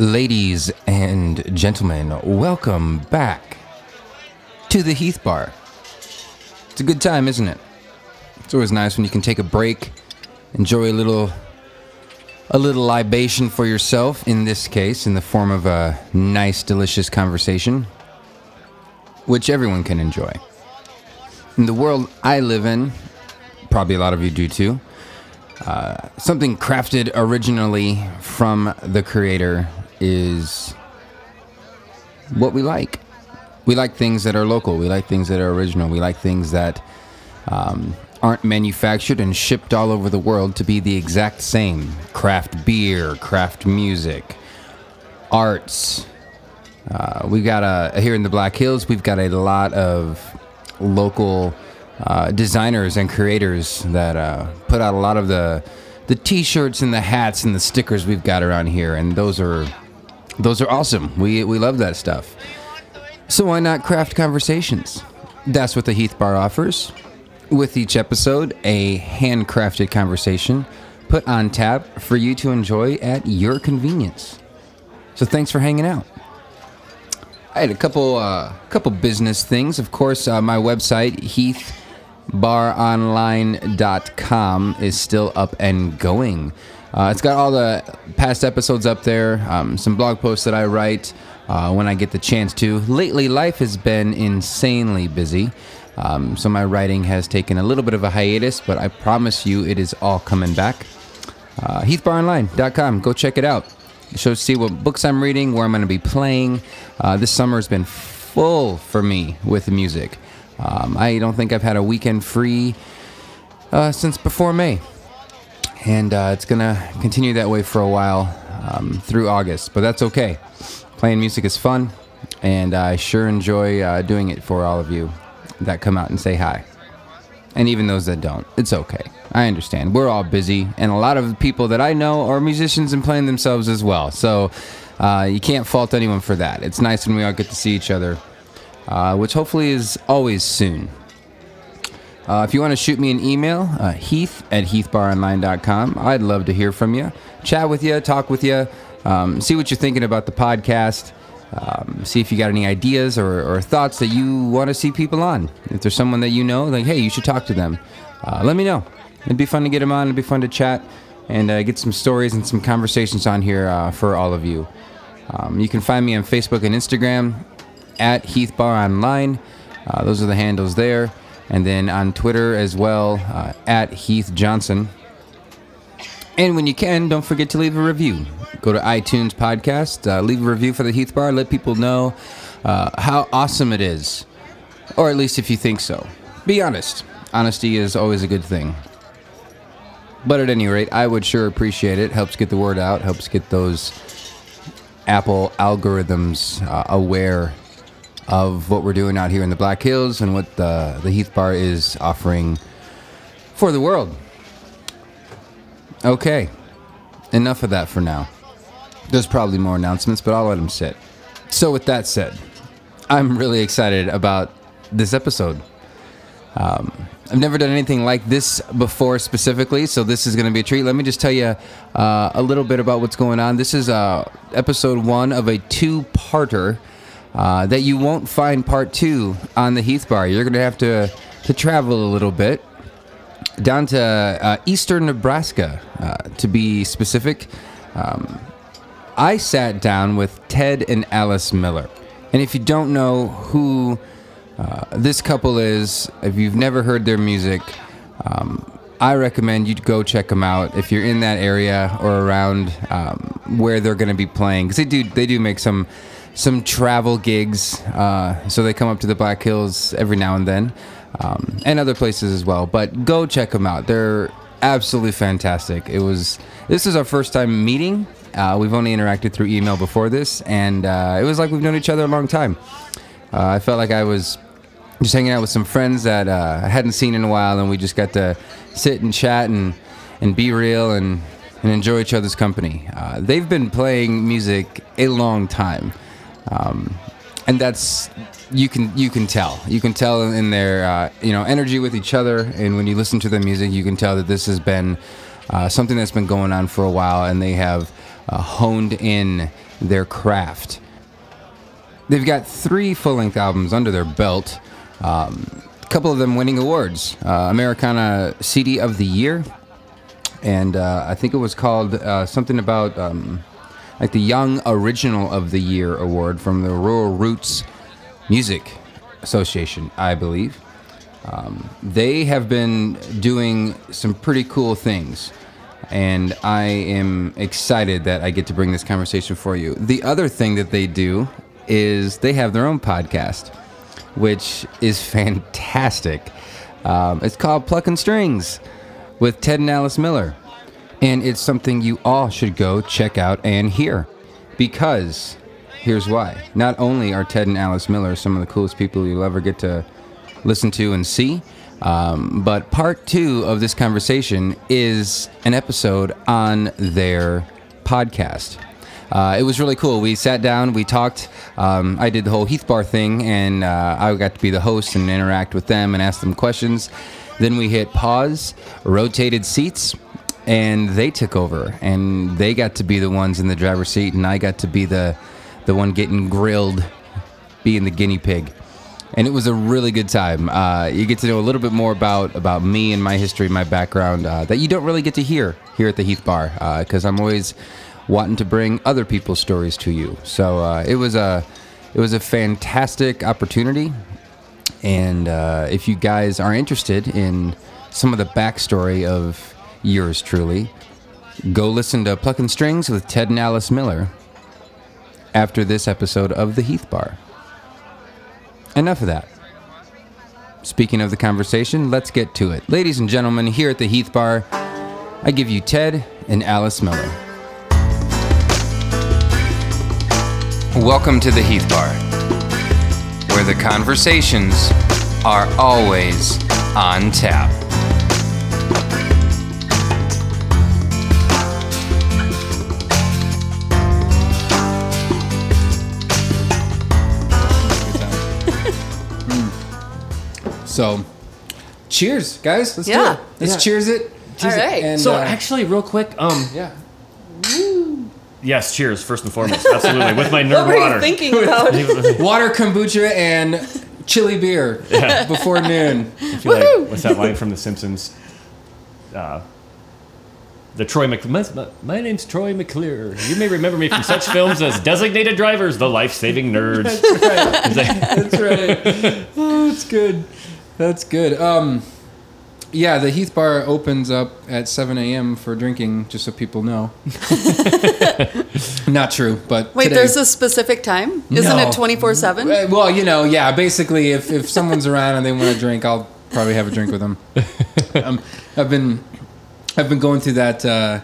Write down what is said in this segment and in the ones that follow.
Ladies and gentlemen, welcome back to the Heath Bar. It's a good time, isn't it? It's always nice when you can take a break, enjoy a little a little libation for yourself, in this case, in the form of a nice, delicious conversation, which everyone can enjoy. In the world I live in, probably a lot of you do too, uh, something crafted originally from the creator is what we like. We like things that are local. We like things that are original. We like things that um, aren't manufactured and shipped all over the world to be the exact same. Craft beer, craft music, arts. Uh, we got a here in the Black Hills. We've got a lot of local uh, designers and creators that uh, put out a lot of the the T-shirts and the hats and the stickers we've got around here, and those are those are awesome. We we love that stuff. So why not craft conversations? That's what the Heath Bar offers. With each episode, a handcrafted conversation put on tap for you to enjoy at your convenience. So thanks for hanging out. I had a couple uh, couple business things. Of course, uh, my website heathbaronline.com is still up and going. Uh, it's got all the past episodes up there, um, some blog posts that I write uh, when I get the chance to. Lately, life has been insanely busy, um, so my writing has taken a little bit of a hiatus, but I promise you it is all coming back. Uh, HeathBarOnline.com, go check it out. Show see what books I'm reading, where I'm going to be playing. Uh, this summer has been full for me with music. Um, I don't think I've had a weekend free uh, since before May and uh, it's gonna continue that way for a while um, through August. But that's okay. Playing music is fun, and I sure enjoy uh, doing it for all of you that come out and say hi, and even those that don't. It's okay. I understand. We're all busy, and a lot of the people that I know are musicians and playing themselves as well. So uh, you can't fault anyone for that. It's nice when we all get to see each other, uh, which hopefully is always soon. Uh, if you want to shoot me an email, uh, heath at heathbaronline.com. I'd love to hear from you, chat with you, talk with you, um, see what you're thinking about the podcast, um, see if you got any ideas or, or thoughts that you want to see people on. If there's someone that you know, like, hey, you should talk to them, uh, let me know. It'd be fun to get them on, it'd be fun to chat and uh, get some stories and some conversations on here uh, for all of you. Um, you can find me on Facebook and Instagram at Heath heathbaronline. Uh, those are the handles there and then on Twitter as well uh, at Heath Johnson. And when you can, don't forget to leave a review. Go to iTunes Podcast, uh, leave a review for the Heath Bar, let people know uh, how awesome it is, or at least if you think so. Be honest. Honesty is always a good thing. But at any rate, I would sure appreciate it. Helps get the word out, helps get those Apple algorithms uh, aware of what we're doing out here in the Black Hills and what the, the Heath Bar is offering for the world. Okay, enough of that for now. There's probably more announcements, but I'll let them sit. So, with that said, I'm really excited about this episode. Um, I've never done anything like this before specifically, so this is going to be a treat. Let me just tell you uh, a little bit about what's going on. This is uh, episode one of a two parter uh, that you won't find part two on the Heath Bar. You're going to have to to travel a little bit down to uh, eastern Nebraska, uh, to be specific. Um, I sat down with Ted and Alice Miller, and if you don't know who uh, this couple is, if you've never heard their music. Um, I recommend you go check them out if you're in that area or around um, where they're going to be playing because they do they do make some some travel gigs. Uh, so they come up to the Black Hills every now and then, um, and other places as well. But go check them out. They're absolutely fantastic. It was this is our first time meeting. Uh, we've only interacted through email before this, and uh, it was like we've known each other a long time. Uh, I felt like I was just hanging out with some friends that uh, I hadn't seen in a while, and we just got to sit and chat and and be real and and enjoy each other's company. Uh, they've been playing music a long time. Um, and that's you can you can tell you can tell in their uh, you know energy with each other and when you listen to their music you can tell that this has been uh, something that's been going on for a while and they have uh, honed in their craft. They've got three full length albums under their belt, um, a couple of them winning awards uh, Americana CD of the Year, and uh, I think it was called uh, something about um, like the Young Original of the Year award from the Rural Roots Music Association, I believe. Um, they have been doing some pretty cool things, and I am excited that I get to bring this conversation for you. The other thing that they do is they have their own podcast, which is fantastic. Um, it's called Plucking Strings with Ted and Alice Miller. And it's something you all should go check out and hear. Because here's why. Not only are Ted and Alice Miller some of the coolest people you'll ever get to listen to and see, um, but part two of this conversation is an episode on their podcast. Uh, it was really cool. We sat down, we talked. Um, I did the whole Heath Bar thing, and uh, I got to be the host and interact with them and ask them questions. Then we hit pause, rotated seats, and they took over, and they got to be the ones in the driver's seat, and I got to be the the one getting grilled, being the guinea pig. And it was a really good time. Uh, you get to know a little bit more about about me and my history, my background uh, that you don't really get to hear here at the Heath Bar, because I'm always wanting to bring other people's stories to you. So uh, it was a it was a fantastic opportunity, and uh, if you guys are interested in some of the backstory of yours truly, go listen to Plucking Strings with Ted and Alice Miller after this episode of the Heath Bar. Enough of that. Speaking of the conversation, let's get to it. Ladies and gentlemen, here at the Heath Bar, I give you Ted and Alice Miller. Welcome to the Heath Bar, where the conversations are always on tap. So, cheers, guys. Let's Yeah. do it. Let's Yeah. cheers it. Cheers All right. it. And, So uh, actually, real quick, um, yeah. yes, cheers first and foremost, absolutely, with my nerd What nerd were you water. thinking about? Water, kombucha, and chili beer before noon. I feel like what's that line from The Simpsons? Uh, the Troy Mc. My, my name's Troy McClure. You may remember me from such films as Designated Drivers, The Life Saving Nerds. It's like- That's right. Oh, that's good. That's good. Um, yeah, the Heath Bar opens up at 7 a.m. for drinking, just so people know. Not true, but Wait, today- there's a specific time? Isn't No. it 24 7? Uh, Well, you know, yeah. Basically, if, if someone's around and they want to drink, I'll probably have a drink with them. um, I've been I've been going through that. Uh,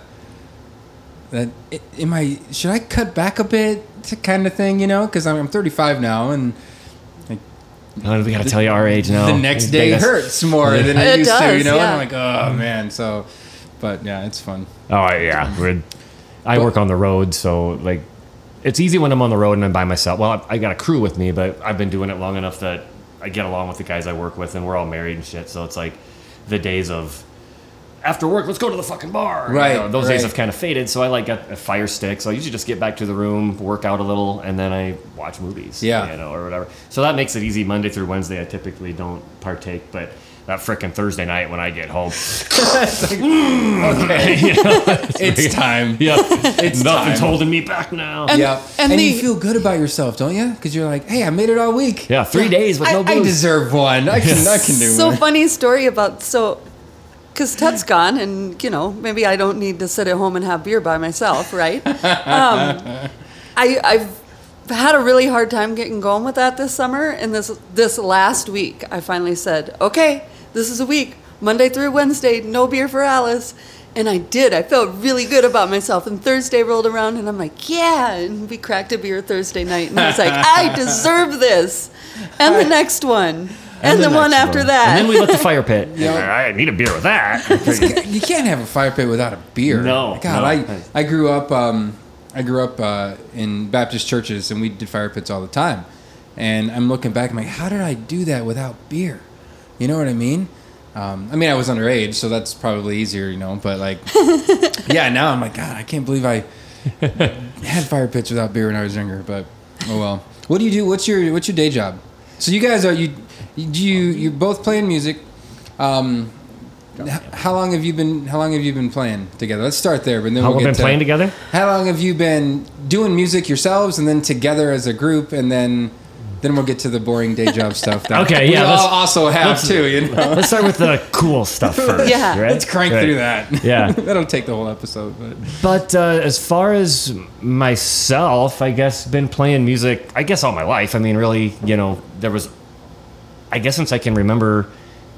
that am I? Should I cut back a bit? Kind of thing, you know, because I'm, I'm 35 now, and Oh, we gotta tell you our age now. the next day Vegas. hurts more than it, It used to, you know. yeah. And I'm like, oh man. So, but yeah, it's fun. Oh yeah, we're, I work on the road, so like, it's easy when I'm on the road and I'm by myself. Well, I, I got a crew with me, but I've been doing it long enough that I get along with the guys I work with, and we're all married and shit. So it's like the days of after work, let's go to the fucking bar. You Right, know, those days have kind of faded. So I like got a fire stick. So I usually just get back to the room, work out a little, and then I watch movies. Yeah. you know, or whatever. So that makes it easy. Monday through Wednesday, I typically don't partake, but. That frickin' Thursday night when I get home, Okay, it's time. yeah, It's nothing's time. holding me back now. And- Yeah, and and, the- you feel good about yourself, don't you? Because you're like, hey, I made it all week. Yeah, three days with I, no I booze. deserve one. I can, I can do it. So one. funny story about so because Ted's gone, and you know maybe I don't need to sit at home and have beer by myself, right? um, I I've had a really hard time getting going with that this summer, and this this last week I finally said, okay, this is a week, Monday through Wednesday, no beer for Alice. And I did. I felt really good about myself. And Thursday rolled around, and I'm like, yeah. And we cracked a beer Thursday night. And I was like, I deserve this. And the next one. And, the the, one after one. that. And then we lit the fire pit. Yeah. I need a beer with that. you can't have a fire pit without a beer. No, God, no. I I grew up um, I grew up uh, in Baptist churches and we did fire pits all the time. And I'm looking back, I'm like, how did I do that without beer? You know what I mean? Um, I mean, I was underage, so that's probably easier, you know. But like, yeah, now I'm like, God, I can't believe I had fire pits without beer when I was younger, but oh well. What do you do? What's your what's your day job? So you guys are you you do you you're both playing music. Um, h- how long have you been How long have you been playing together? Let's start there, but then How we'll we've get been to- playing together? How long have you been doing music yourselves, and then together as a group, and then then we'll get to the boring day job stuff. That Okay, we yeah, all let's- also have let's- too. You know, Let's start with the cool stuff first. Yeah. right? let's crank Right. through that. Yeah. that'll take the whole episode. But But uh, as far as myself, I guess been playing music. I guess all my life. I mean, really, you know, there was. I guess since I can remember,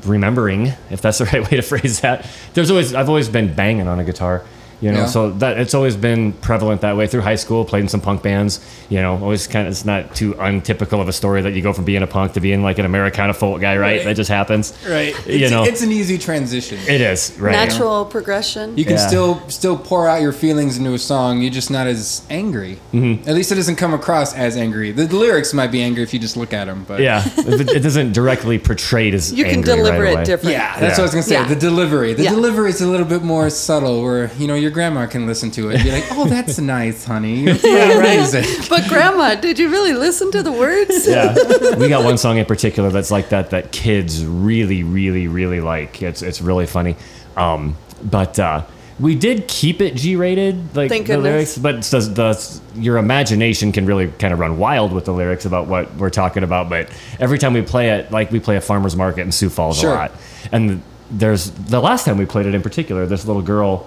remembering if that's the right way to phrase that. There's always I've always been banging on a guitar. You know, Yeah. so that it's always been prevalent that way through high school. Played in some punk bands. You know, always kind of it's not too untypical of a story that you go from being a punk to being like an Americana folk guy, right? Right. That just happens, right, You it's, know, it's an easy transition. it is right. Natural progression. You can Yeah. still still pour out your feelings into a song. You're just not as angry. Mm-hmm. At least it doesn't come across as angry. The, lyrics might be angry if you just look at them. But Yeah, it, it doesn't directly portray it as you can deliver right it away. different. yeah, that's Yeah. what I was gonna say. Yeah. The delivery. The Yeah. delivery is a little bit more subtle. Where you know your grandma can listen to it. and Be like, oh, that's nice, honey. You're yeah, right. But grandma, did you really listen to the words? yeah, we got one song in particular that's like that that kids really, really, really like. It's it's really funny. Um, but uh, we did keep it G-rated, like Thank the goodness. lyrics. But the, the your imagination can really kind of run wild with the lyrics about what we're talking about. But every time we play it, like we play a farmers market in Sioux Falls Sure. a lot, and there's the last time we played it in particular, this little girl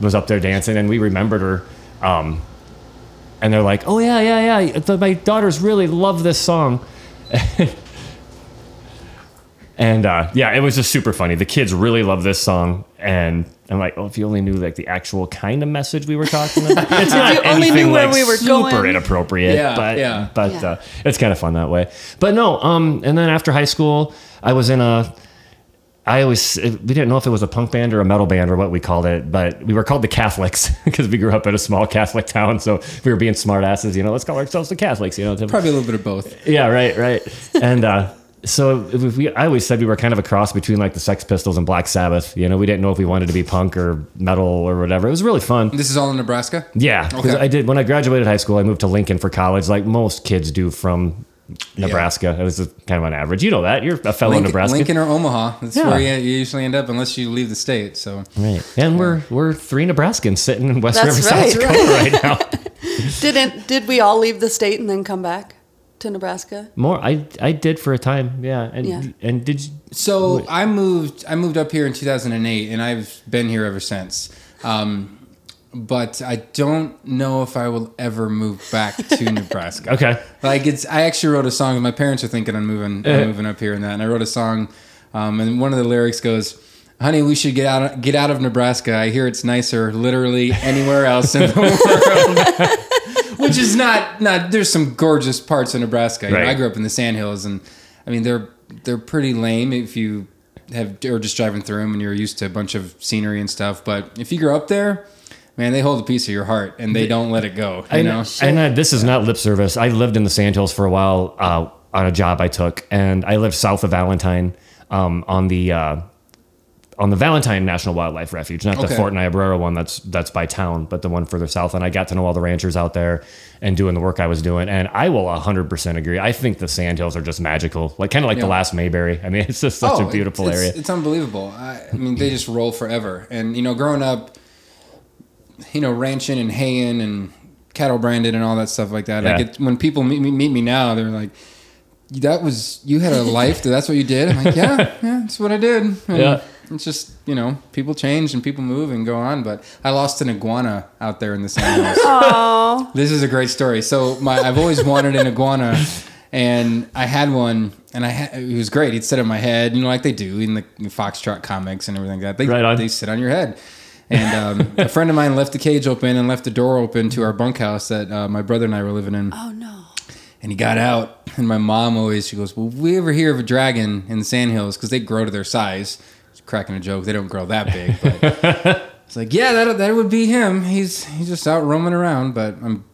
was up there dancing, and we remembered her. Um, and they're like, "Oh yeah, yeah, yeah! The, my daughters really love this song." and uh, yeah, it was just super funny. The kids really love this song, and I'm like, "Oh, if you only knew like the actual kind of message we were talking about, it's not you only anything knew where like we were super going." inappropriate, Yeah, but yeah. but Yeah. Uh, it's kind of fun that way. But no, um, and then after high school, I was in a I always we didn't know if it was a punk band or a metal band or what we called it, but we were called the Catholics because we grew up in a small Catholic town. So we were being smartasses, you know. Let's call ourselves the Catholics, you know. Probably a little bit of both. yeah, right, right. And uh, so if we, I always said we were kind of a cross between like the Sex Pistols and Black Sabbath. You know, we didn't know if we wanted to be punk or metal or whatever. It was really fun. This is all in Nebraska. Yeah, Okay. I did when I graduated high school. I moved to Lincoln for college, like most kids do from Nebraska. It was just kind of on average. You know that you're a fellow Lincoln, Nebraska. Lincoln or Omaha. That's Yeah. where you, you usually end up unless you leave the state. So Right. And we're we're three Nebraskans sitting in West That's River, South right. Dakota right now. Didn't did we all leave the state and then come back to Nebraska? More I I did for a time, yeah. And Yeah. and did you So I moved. I moved up here in 2008, and I've been here ever since. Um, but I don't know if I will ever move back to Nebraska. Okay. Like it's. I actually wrote a song. My parents are thinking I'm moving. Uh-huh. I'm moving up here and that. And I wrote a song, um, and one of the lyrics goes. Honey, we should get out get out of Nebraska. I hear it's nicer literally anywhere else in the world. Which is not not there's some gorgeous parts of Nebraska. You know, I grew up in the Sandhills and I mean they're they're pretty lame if you have or just driving through them and you're used to a bunch of scenery and stuff. But if you grow up there, man, they hold a piece of your heart and they don't let it go. You I know, And uh, this is not lip service. I lived in the Sandhills for a while uh, on a job I took, and I lived south of Valentine um, on the uh, on the Valentine National Wildlife Refuge, not the Fort Niobrara one that's that's by town, but the one further south. And I got to know all the ranchers out there and doing the work I was doing. And I will 100% agree. I think the Sandhills are just magical, like kind of like the last Mayberry. I mean, it's just such Oh, a beautiful it's, area. It's unbelievable. I, I mean, they just roll forever. And you know, growing up, you know, ranching and haying and cattle branded and all that stuff like that. Like it, when people meet me, meet me now, they're like, "That was you had a life. That's what you did." I'm like, "Yeah, yeah, that's what I did." And Yeah. It's just you know, people change and people move and go on. But I lost an iguana out there in the sandhills. Oh, This is a great story. So my I've always wanted an iguana, and I had one, and I had, it was great. He'd sit on my head, you know, like they do in the Foxtrot comics and everything like that. They Right on. they sit on your head. And um, a friend of mine left the cage open and left the door open to our bunkhouse that uh, my brother and I were living in. oh no. And he got out, and my mom always she goes, "Well, we ever hear of a dragon in the sandhills because they grow to their size." She's cracking a joke. They don't grow that big, but it's like, yeah, that that would be him. He's he's just out roaming around, but I'm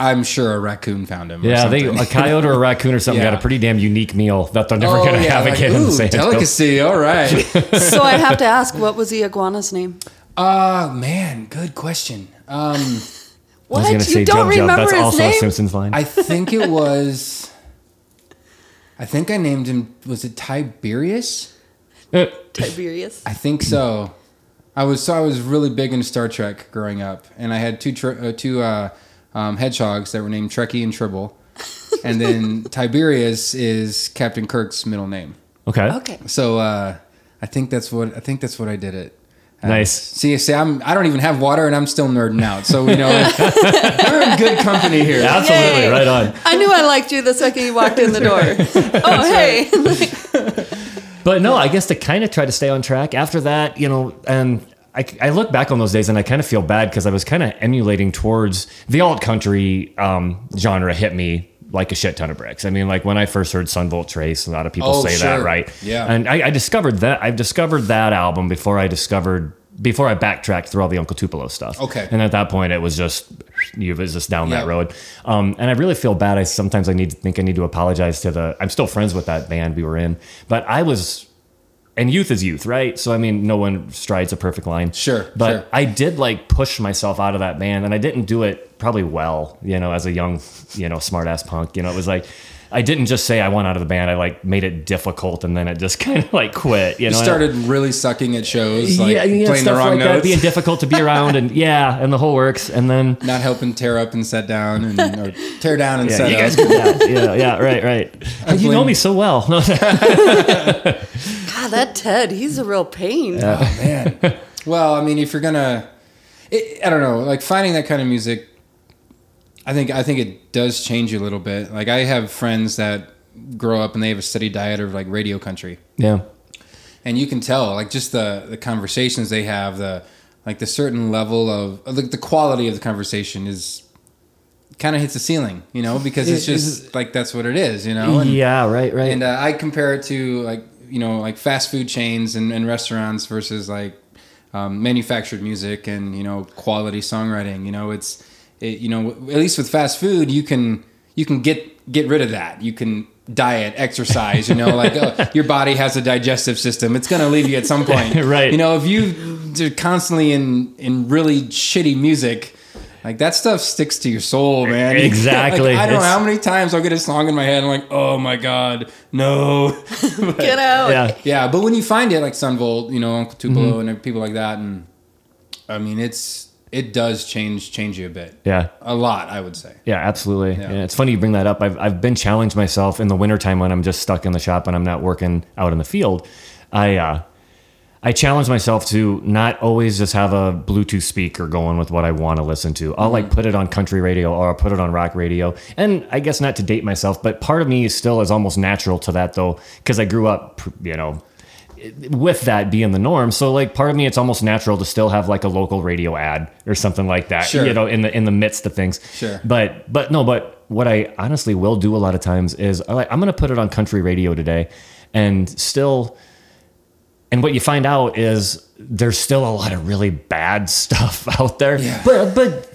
I'm sure a raccoon found him. or yeah, they, a coyote or a raccoon or something Yeah. got a pretty damn unique meal that they're never Oh, going to yeah, have like, again in the ooh, delicacy. All right. So I have to ask, what was the iguana's name? Uh man, good question. Um, I was What? gonna You say don't Jub Jub. remember That's his also name? a Simpsons line. I think it was. I think I named him. Was it Tiberius? Uh, Tiberius. I think so. I was so I was really big into Star Trek growing up, and I had two tr- uh, two uh, um, hedgehogs that were named Trekkie and Tribble, and then Tiberius is Captain Kirk's middle name. okay. Okay. So uh, I think that's what I think that's what I did it. Uh, Nice. See, see, I'm I don't even have water, and I'm still nerding out. So you know, we're in good company here. Absolutely, Yay. right on. I knew I liked you the second you walked in the door. oh, hey. But no, I guess to kind of try to stay on track after that, you know, and I, I look back on those days and I kind of feel bad because I was kind of emulating towards the alt country um, genre hit me like a shit ton of bricks. I mean, like when I first heard Son Volt Trace, a lot of people Oh, say that, right? Yeah. And I, I discovered that I've discovered that album before I discovered before I backtracked through all the Uncle Tupelo stuff. Okay. And at that point, it was just you was just down that road. Um, and I really feel bad. I sometimes I need to think I need to apologize to the. I'm still friends with that band we were in, but I was. And youth is youth, right? So I mean, no one strides a perfect line. Sure, but sure. I did like push myself out of that band, and I didn't do it probably well. You know, as a young, you know, smart ass punk. You know, it was like I didn't just say I want out of the band. I like made it difficult, and then it just kind of like quit. You You know, started really sucking at shows, like yeah, yeah, playing the wrong like that, being difficult to be around, and yeah, and the whole works, and then not helping tear up and set down, and or tear down and yeah, set you up. guys did that. Yeah, yeah, right, right. you know me so well. God, that Ted, he's a real pain. Oh man. well, I mean, if you're gonna, it, I don't know, like finding that kind of music. I think I think it does change you a little bit. Like I have friends that grow up and they have a steady diet of like radio country, yeah, and you can tell like just the the conversations they have, the like the certain level of like the quality of the conversation is kind of hits the ceiling, you know, because it's just like that's what it is, you know. And, yeah, right, right. and uh, I compare it to like you know like fast food chains and, and restaurants versus like um, manufactured music and you know quality songwriting. You know, it's it, you know at least with fast food you can you can get get rid of that. You can diet, exercise. You know, like oh, your body has a digestive system. It's gonna leave you at some point. Right. You know, if you are constantly in in really shitty music. Like that stuff sticks to your soul, man. Exactly. Like, I don't know how many times I'll get a song in my head. and I'm like, oh my god, no. Get out. yeah, yeah, but when you find it, like Son Volt, you know, Uncle Tupelo, Mm-hmm. and people like that, and I mean, it's it does change change you a bit, yeah. a lot, I would say. Yeah, absolutely. Yeah. It's funny you bring that up. I've, I've been challenged myself in the wintertime when I'm just stuck in the shop and I'm not working out in the field. I uh, I challenge myself to not always just have a Bluetooth speaker going with what I want to listen to. I'll like put it on country radio or I'll put it on rock radio. And I guess not to date myself, but part of me still is almost natural to that though, because I grew up, you know, with that being the norm. So like part of me, it's almost natural to still have like a local radio ad or something like that, Sure. you know, in the in the midst of things. Sure. But but no, but what I honestly will do a lot of times is like I'm gonna put it on country radio today, and still. And what you find out is there's still a lot of really bad stuff out there. Yeah. But but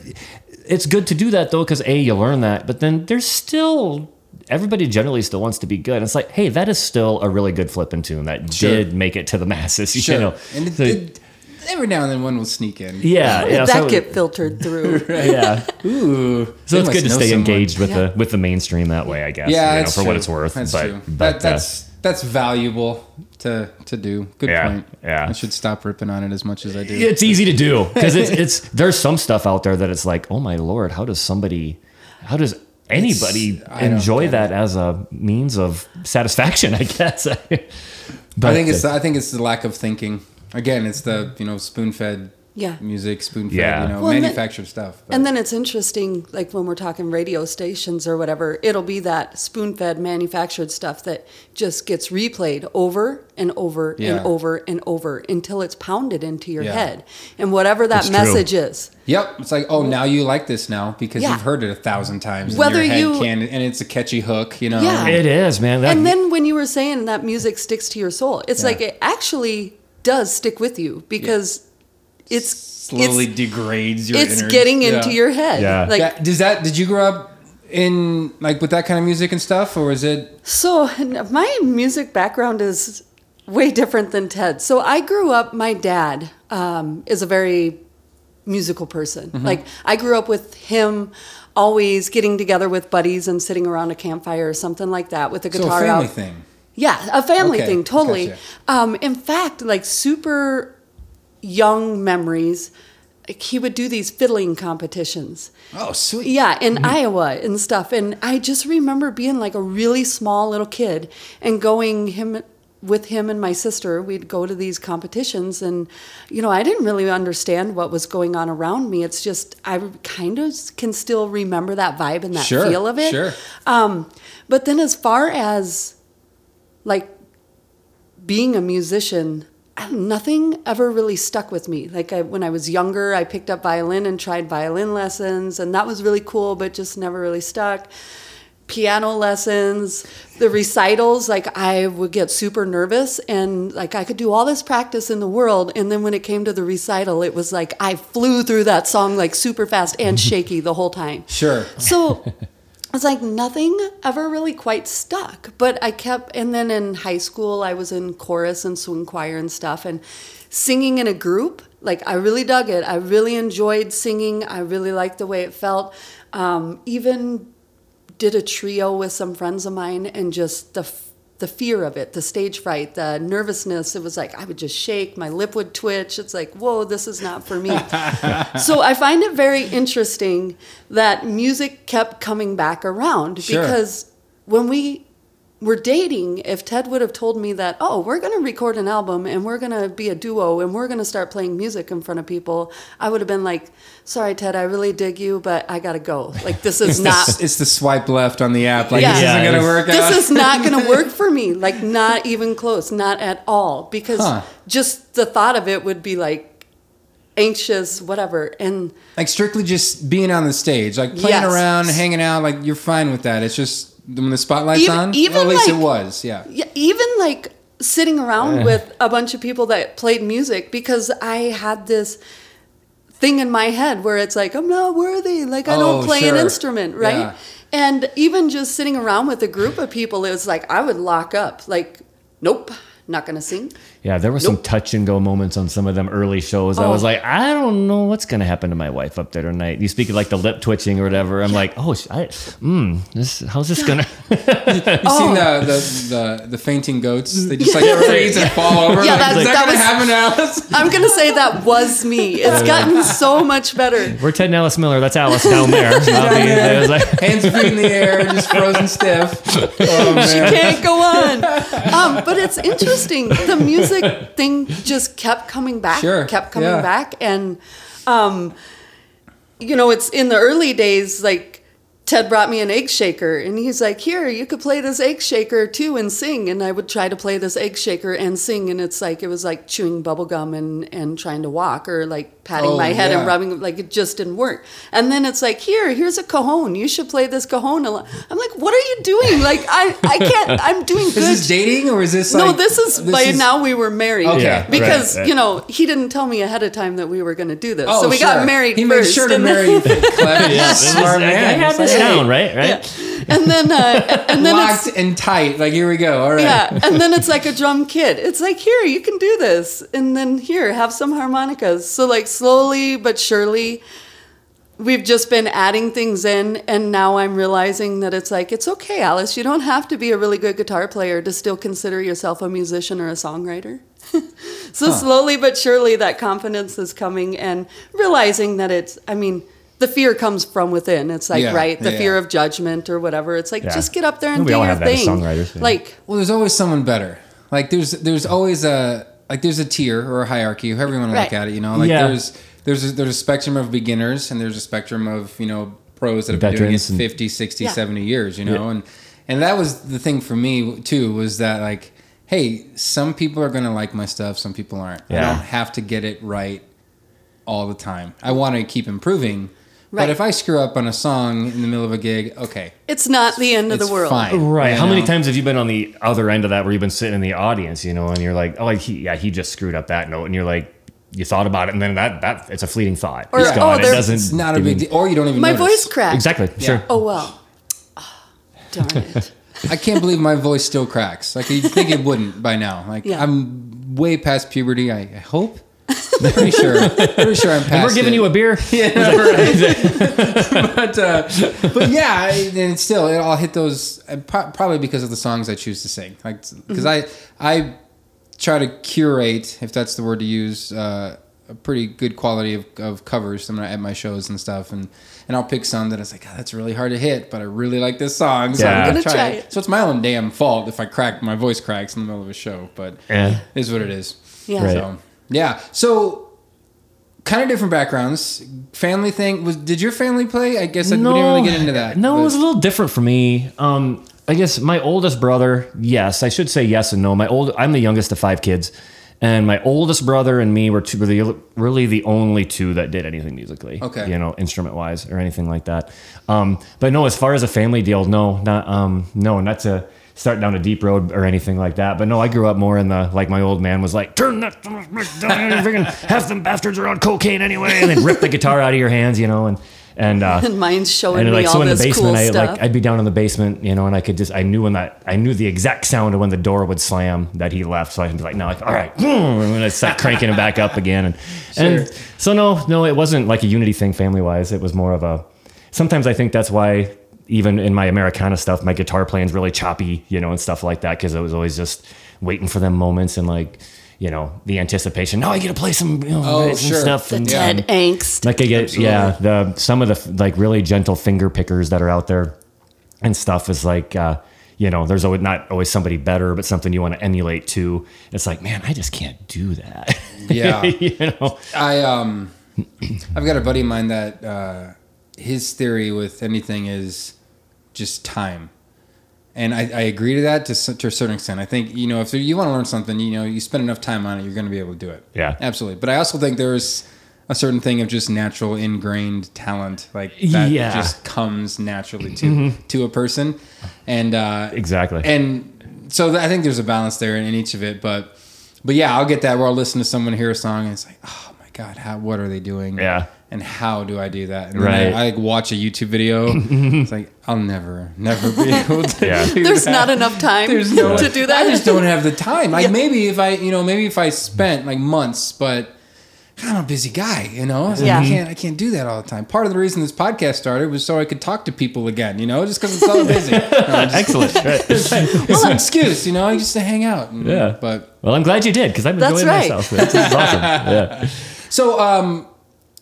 it's good to do that though, because a you learn that. But then there's still everybody generally still wants to be good. It's like, hey, that is still a really good flipping tune that Sure. did make it to the masses. Sure. You know, and it, So- it- every now and then one will sneak in. yeah, yeah. that so- get filtered through? yeah. Ooh. So it's good to stay someone. engaged with Yeah. the with the mainstream that way, I guess. Yeah, you know, that's for what it's worth. That's but true. but that, uh, that's that's valuable to to do. Good Yeah, point. yeah. I should stop ripping on it as much as I do. it's easy to do because it's it's there's some stuff out there that it's like, oh my lord, how does somebody, how does anybody enjoy get that as a means of satisfaction? I guess. but I think it's the, I think it's the lack of thinking. Again, it's the you know spoon fed Yeah. music, spoon fed Yeah. you know Well, and then- manufactured stuff. But- And then it's interesting, like when we're talking radio stations or whatever, it'll be that spoon fed manufactured stuff that just gets replayed over and over Yeah. and over and over until it's pounded into your Yeah. head. And whatever that It's true. message is. Yep, it's like oh now you like this now because Yeah. you've heard it a thousand times. Whether in your head you- can, and it's a catchy hook, you know. Yeah. it is, man. That, And then when you were saying that music sticks to your soul, it's Yeah. like it actually does stick with you because it's slowly it's, degrades your. it's innards. getting into Yeah. your head. Yeah. Like Yeah, does that? Did you grow up in like with that kind of music and stuff, or is it? So my music background is way different than Ted. So I grew up. My dad um, is a very musical person. Mm-hmm. Like I grew up with him always getting together with buddies and sitting around a campfire or something like that with a guitar So a guitar family out. thing. Yeah, a family Okay, thing, totally. gotcha. Um, in fact, like super young memories, he would do these fiddling competitions. Oh, sweet. Yeah, in Iowa and stuff. And I just remember being like a really small little kid and going him with him and my sister. We'd go to these competitions and you know, I didn't really understand what was going on around me. It's just I kind of can still remember that vibe and that Sure, feel of it. sure. Um but then as far as like being a musician, nothing ever really stuck with me. Like I, when I was younger, I picked up violin and tried violin lessons, and that was really cool, but just never really stuck. Piano lessons, the recitals, like I would get super nervous and like I could do all this practice in the world. And then when it came to the recital, it was like I flew through that song like super fast and shaky the whole time. Sure. So it's like nothing ever really quite stuck. But I kept, and then in high school, I was in chorus and swing choir and stuff, and singing in a group. Like I really dug it. I really enjoyed singing. I really liked the way it felt. Um, even did a trio with some friends of mine, and just the the fear of it, the stage fright, the nervousness. It was like I would just shake, my lip would twitch. It's like, whoa, this is not for me. so I find it very interesting that music kept coming back around Sure. because when we were dating, if Ted would have told me that, oh, we're going to record an album and we're going to be a duo and we're going to start playing music in front of people, I would have been like, sorry, Ted, I really dig you, but I got to go. Like, this is not. It's the swipe left on the app. Like Yeah. this Yeah, isn't gonna it's- work out. this is not going to work for me. Like, not even close, not at all. Because Huh. just the thought of it would be like anxious, whatever. And like strictly just being on the stage, like playing Yes. around, hanging out. Like you're fine with that. It's just when the spotlight's Even- on. even well, at least like- it was. Yeah. yeah, even like sitting around with a bunch of people that played music because I had this thing in my head where it's like I'm not worthy, like I Oh, don't play an instrument, right? Yeah. And even just sitting around with a group of people, it was like I would lock up, like, nope, not gonna sing. Yeah, there were some touch and go moments on some of them early shows. I Oh. was like, I don't know what's gonna happen to my wife up there tonight. You speak of like the lip twitching or whatever. I'm like, oh, I, mm, this, how's this gonna? You Oh. seen the, the the the fainting goats? They just like freeze and fall over. Yeah, like, that- is that, that gonna was- happen to Alice? I'm gonna say that was me. It's gotten so much better. We're Ted and Alice Miller. That's Alice down there. I'll be- I was like, Hands feet in the air, just frozen stiff. Oh man. can't go on. Um, but it's interesting. The music thing just kept coming back, Sure, kept coming yeah. back, and um, you know, it's in the early days. Like Ted brought me an egg shaker, and he's like, "Here, you could play this egg shaker too and sing." And I would try to play this egg shaker and sing, and it's like it was like chewing bubble gum and and trying to walk or like patting Oh, my head yeah. and rubbing like it just didn't work. And then it's like, "Here, here's a cajon. You should play this cajon." a lot." I'm like, "What are you doing? Like I I can't. I'm doing this. Is this dating or is this no, this is by is- now we were married. Okay, Yeah, because right, right. you know he didn't tell me ahead of time that we were going to do this, Oh, so we sure. got married He first. made sure to and marry you. Clever, yeah, smart man. I have It's this like, hey, down, right? Right. and then uh, and then locked and tight. Like here we go. All right. yeah, and then it's like a drum kit. It's like here you can do this, and then here have some harmonicas. So like slowly but surely. We've just been adding things in, and now I'm realizing that it's like, it's okay, Alice. You don't have to be a really good guitar player to still consider yourself a musician or a songwriter. so slowly but surely, that confidence is coming, and realizing that it's, I mean, the fear comes from within. It's like, Yeah, right, the yeah. fear of judgment or whatever. It's like, Yeah. just get up there and We do all your have that as thing. songwriters, yeah. Like, Well, there's always someone better. Like there's there's always a like there's a tier or a hierarchy, however you want to Right. look at it. You know, like Yeah. there's there's a, there's a spectrum of beginners and there's a spectrum of you know pros that have been doing it Veterans and- 50, 60, Yeah. 70 years. You know, Yeah. and and that was the thing for me too was that like, hey, some people are gonna like my stuff, some people aren't. I Yeah. don't have to get it right all the time. I want to keep improving. But if I screw up on a song in the middle of a gig, okay, it's not the end of it's the world. fine. Right. you How many times have you been on the other end of that where you've been sitting in the audience, you know, and you're like, oh, he, yeah, he just screwed up that note, and you're like, you thought about it, and then that that it's a fleeting thought. Or, it's oh, gone. it doesn't. It's not a big deal, or you don't even. My notice. voice cracked. Exactly. Sure. Oh, well. Ah, darn it. I can't believe my voice still cracks. Like you think it wouldn't by now. Like Yeah. I'm way past puberty. I, I hope. Pretty sure. Pretty sure I'm past. We're giving it. you a beer. Yeah, right. but uh, but yeah, I- and still, I'll hit those uh, pro- probably because of the songs I choose to sing. Like because I I try to curate, if that's the word to use, uh, a pretty good quality of, of covers when I at my shows and stuff, and and I'll pick some that it's like, "God, that's really hard to hit, but I really like this song, so Yeah. I'm gonna Gonna try, try it. it. So it's my own damn fault if I crack my voice cracks in the middle of a show, but Yeah. it is what it is. Yeah. Right. So yeah, so kind of different backgrounds. Family thing was. Did your family play? I guess I we didn't really get into that. No, but- it was a little different for me. Um, I guess my oldest brother, yes, I should say yes and no. My old, I'm the youngest of five kids, and my oldest brother and me were, two, were the, really the only two that did anything musically. Okay. you know, instrument wise or anything like that. Um, but no, as far as a family deal, no, not um, no, not to start down a deep road or anything like that. But no, I grew up more in the like my old man was like, turn that freaking half them bastards are on cocaine anyway, and then rip the guitar out of your hands, you know, and and uh, And mine's showing and me like all so in the basement, cool I stuff. like I'd be down in the basement, you know, and I could just I knew when that I knew the exact sound of when the door would slam that he left, so I could be like, no, like all right, and then I start cranking him back up again, and and so no, no, it wasn't like a unity thing family wise. It was more of a. Sometimes I think that's why even in my Americana stuff, my guitar playing's really choppy, you know, and stuff like that because I was always just waiting for them moments and like. You know the anticipation. Now I get to play some, you know, Oh, sure. stuff. the and, Ted um, angst. like I get, Absolutely. yeah, the some of the like really gentle finger pickers that are out there and stuff is like, uh, you know, there's always not always somebody better, but something you want to emulate too. It's like, man, I just can't do that. Yeah. you know, I um, I've got a buddy of mine that uh, his theory with anything is just time, and I, I agree to that to, to a certain extent. I think you know if you want to learn something, you know, you spend enough time on it, you're going to be able to do it. Yeah. absolutely. But I also think there's a certain thing of just natural ingrained talent, like that Yeah. just comes naturally to to a person, and uh, exactly. and so I think there's a balance there in, in each of it. But but yeah, I'll get that where I'll listen to someone hear a song and it's like, oh my god, how what are they doing? Yeah. And how do I do that? And Right. I, I like watch a YouTube video. it's like I'll never, never be able to. Yeah. do There's that. not enough time There's no to do that. I just don't have the time. Like Yeah. maybe if I, you know, maybe if I spent like months, but I'm a busy guy, you know. It's like, Yeah. I can't, I can't do that all the time. Part of the reason this podcast started was so I could talk to people again, you know, just because I'm so busy. No, just- Excellent. Right. it's an excuse, you know, I just to hang out. and- Yeah. But Well, I'm glad you did because I'm That's enjoying right. myself. This is awesome. Yeah. so, um,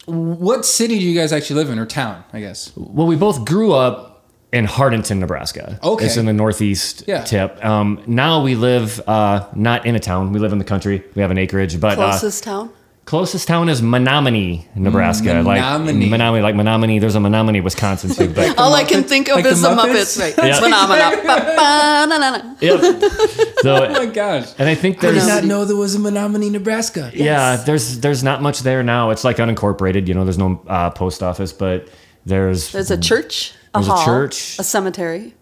what city do you guys actually live in, or town? I guess. Well, we both grew up in Hartington, Nebraska. Okay. It's in the northeast Yeah. tip. Um, now we live uh, not in a town. We live in the country. We have an acreage, but uh, Closest town. Closest town is Menominee, Nebraska. Menominee. Like Menominee, like Menominee. There's a Menominee, Wisconsin too. But All I can think of like is the the Muppets? Muppets, right? Yeah. Phenomena. Ba-ba-na-na-na. yep. Oh my gosh! and I think I did not know there was a Menominee, Nebraska. yeah, there's there's not much there now. It's like unincorporated. You know, there's no uh, post office, but there's There's a church, a There's a hall, church. a cemetery,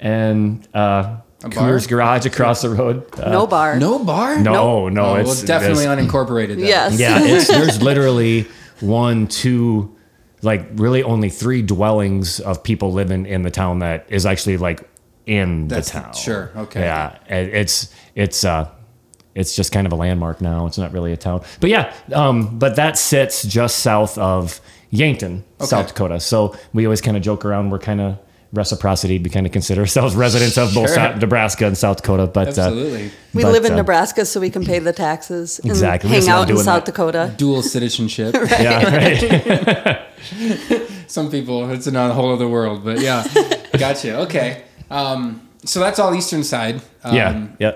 and uh, A bar? Coors Garage across the road. Uh, no bar. No bar. no, no, Oh, it's well, definitely it's- unincorporated. then. Yes. yeah, it's, there's literally one, two, like really only three dwellings of people living in the town that is actually like in That's- the town. sure, okay. Yeah, it- it's it's uh it's just kind of a landmark now. It's not really a town, but yeah, um, but that sits just south of Yankton, South Dakota. So we always kind of joke around. We're kind of reciprocity. We kind of consider ourselves residents of both Sure. South, Nebraska and South Dakota. But uh, We but, live in uh, Nebraska, so we can pay the taxes and Exactly. Hang out in South that. Dakota. Dual citizenship. Yeah, right. Some people, it's another whole other world, but yeah, gotcha. Okay, um, so that's all eastern side. Um, yeah, yeah.